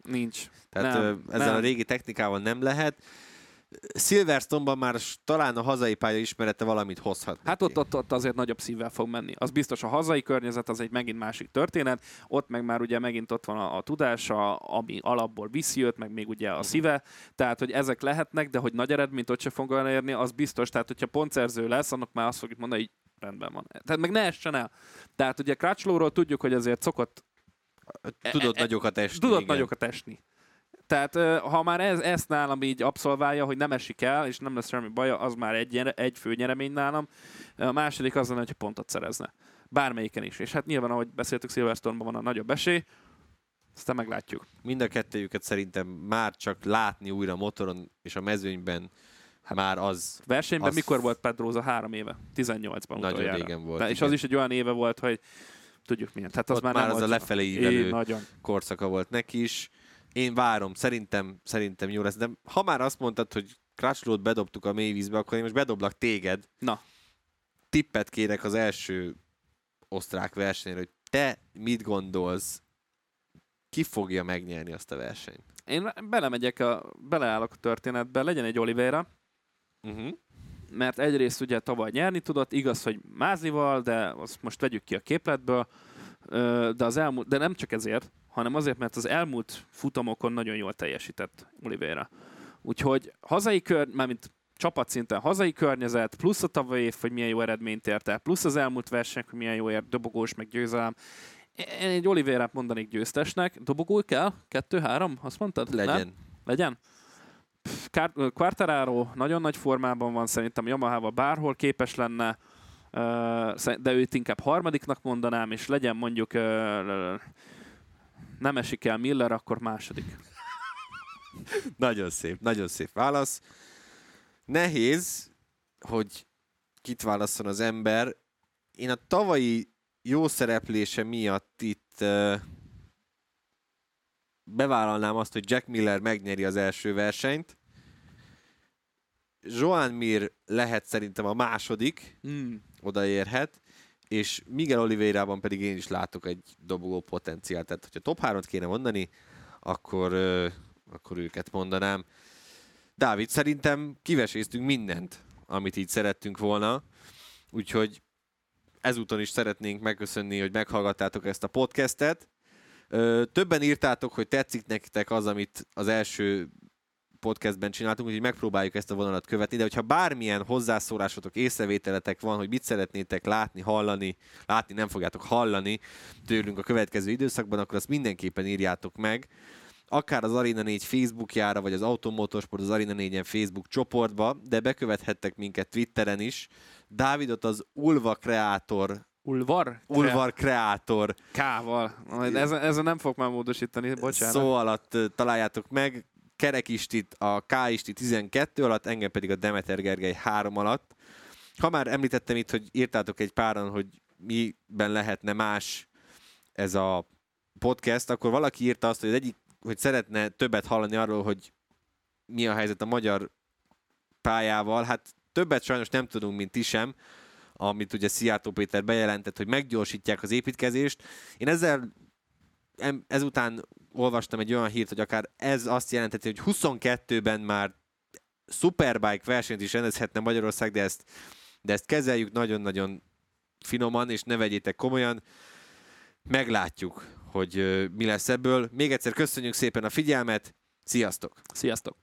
[SPEAKER 2] nincs.
[SPEAKER 1] Tehát nem, ezzel nem. a régi technikával nem lehet. Silverstone-ban már talán a hazai pálya ismerete valamit hozhat.
[SPEAKER 2] Hát ott, ott, ott azért nagyobb szívvel fog menni. Az biztos a hazai környezet, az egy megint másik történet. Ott meg már ugye megint ott van a, a tudása, ami alapból viszi őt, meg még ugye a mhm. szíve. Tehát, hogy ezek lehetnek, de hogy nagy eredményt ott sem fog elérni, az biztos. Tehát, hogyha pontszerző lesz, annak már azt fogjuk mondani, hogy rendben van. Tehát meg ne essen el. Tehát ugye Crutchlowról tudjuk, hogy azért szokott
[SPEAKER 1] Tudott e, e, nagyokat esni.
[SPEAKER 2] Tudott igen. nagyokat esni. Tehát ha már ez, ezt nálam így abszolválja, hogy nem esik el, és nem lesz semmi baja, az már egy, egy fő nyeremény nálam. A második az lenne, hogy pontot szerezne. Bármelyiken is. És hát nyilván, ahogy beszéltük, Silverstone-ban van a nagyobb esély, aztán meglátjuk.
[SPEAKER 1] Mind a kettőjüket szerintem már csak látni újra motoron és a mezőnyben Hát már az...
[SPEAKER 2] Versenyben az... mikor volt Pedroza? Három éve? 18-ban
[SPEAKER 1] Nagyon utoljára. régen volt. De,
[SPEAKER 2] és az is egy olyan éve volt, hogy tudjuk milyen. Tehát az
[SPEAKER 1] Ott
[SPEAKER 2] már,
[SPEAKER 1] már az a lefelé ívelő korszaka volt neki is én várom, szerintem, szerintem jó lesz, de ha már azt mondtad, hogy Crutchlow-t bedobtuk a mélyvízbe, akkor én most bedoblak téged.
[SPEAKER 2] Na.
[SPEAKER 1] Tippet kérek az első osztrák versenyre, hogy te mit gondolsz, ki fogja megnyerni azt a versenyt?
[SPEAKER 2] Én belemegyek, a, beleállok a történetbe, legyen egy Oliveira, uh-huh. mert egyrészt ugye tavaly nyerni tudott, igaz, hogy Mázival, de azt most vegyük ki a képletből, de, az elmúlt, de nem csak ezért, hanem azért, mert az elmúlt futamokon nagyon jól teljesített Oliveira. Úgyhogy hazai kör, mármint csapatszinten hazai környezet, plusz a tavalyi év, hogy milyen jó eredményt ért el, plusz az elmúlt versenyek, hogy milyen jó ért, dobogós, meg győzelem. Én egy Oliveirát mondanék győztesnek. Dobogó kell? Kettő-három? Azt mondtad?
[SPEAKER 1] Legyen.
[SPEAKER 2] Nem? Legyen? Quartararo nagyon nagy formában van, szerintem Yamaha bárhol képes lenne, de őt inkább harmadiknak mondanám, és legyen mondjuk nem esik el Miller, akkor második.
[SPEAKER 1] nagyon szép, nagyon szép válasz. Nehéz, hogy kit válaszol az ember. Én a tavalyi jó szereplése miatt itt uh, bevállalnám azt, hogy Jack Miller megnyeri az első versenyt. Joan Mir lehet szerintem a második, mm. odaérhet, és Miguel Oliveirában pedig én is látok egy dobogó potenciált. Tehát, hogyha top 3-ot kéne mondani, akkor, akkor őket mondanám. Dávid, szerintem kiveséztünk mindent, amit így szerettünk volna, úgyhogy ezúton is szeretnénk megköszönni, hogy meghallgattátok ezt a podcastet. Többen írtátok, hogy tetszik nektek az, amit az első podcastben csináltunk, úgyhogy megpróbáljuk ezt a vonalat követni, de hogyha bármilyen hozzászólásotok, észrevételetek van, hogy mit szeretnétek látni, hallani, látni nem fogjátok hallani tőlünk a következő időszakban, akkor azt mindenképpen írjátok meg akár az Arena 4 Facebookjára, vagy az Automotorsport az Arena 4-en Facebook csoportba, de bekövethettek minket Twitteren is. Dávidot az Ulva Kreator
[SPEAKER 2] Ulvar?
[SPEAKER 1] Ulvar Kreator.
[SPEAKER 2] K-val. Ezen, ezen nem fog már módosítani, bocsánat.
[SPEAKER 1] Szó alatt találjátok meg. Kerek Istit a K Isti 12 alatt, engem pedig a Demeter Gergely 3 alatt. Ha már említettem itt, hogy írtátok egy páran, hogy miben lehetne más ez a podcast, akkor valaki írta azt, hogy az egyik hogy szeretne többet hallani arról, hogy mi a helyzet a magyar pályával. Hát többet sajnos nem tudunk, mint ti sem, amit ugye Szijjártó Péter bejelentett, hogy meggyorsítják az építkezést. Én ezzel ezután olvastam egy olyan hírt, hogy akár ez azt jelenteti, hogy 22-ben már Superbike versenyt is rendezhetne Magyarország, de ezt, de ezt kezeljük nagyon-nagyon finoman, és ne vegyétek komolyan. Meglátjuk, hogy mi lesz ebből. Még egyszer köszönjük szépen a figyelmet, sziasztok!
[SPEAKER 2] Sziasztok!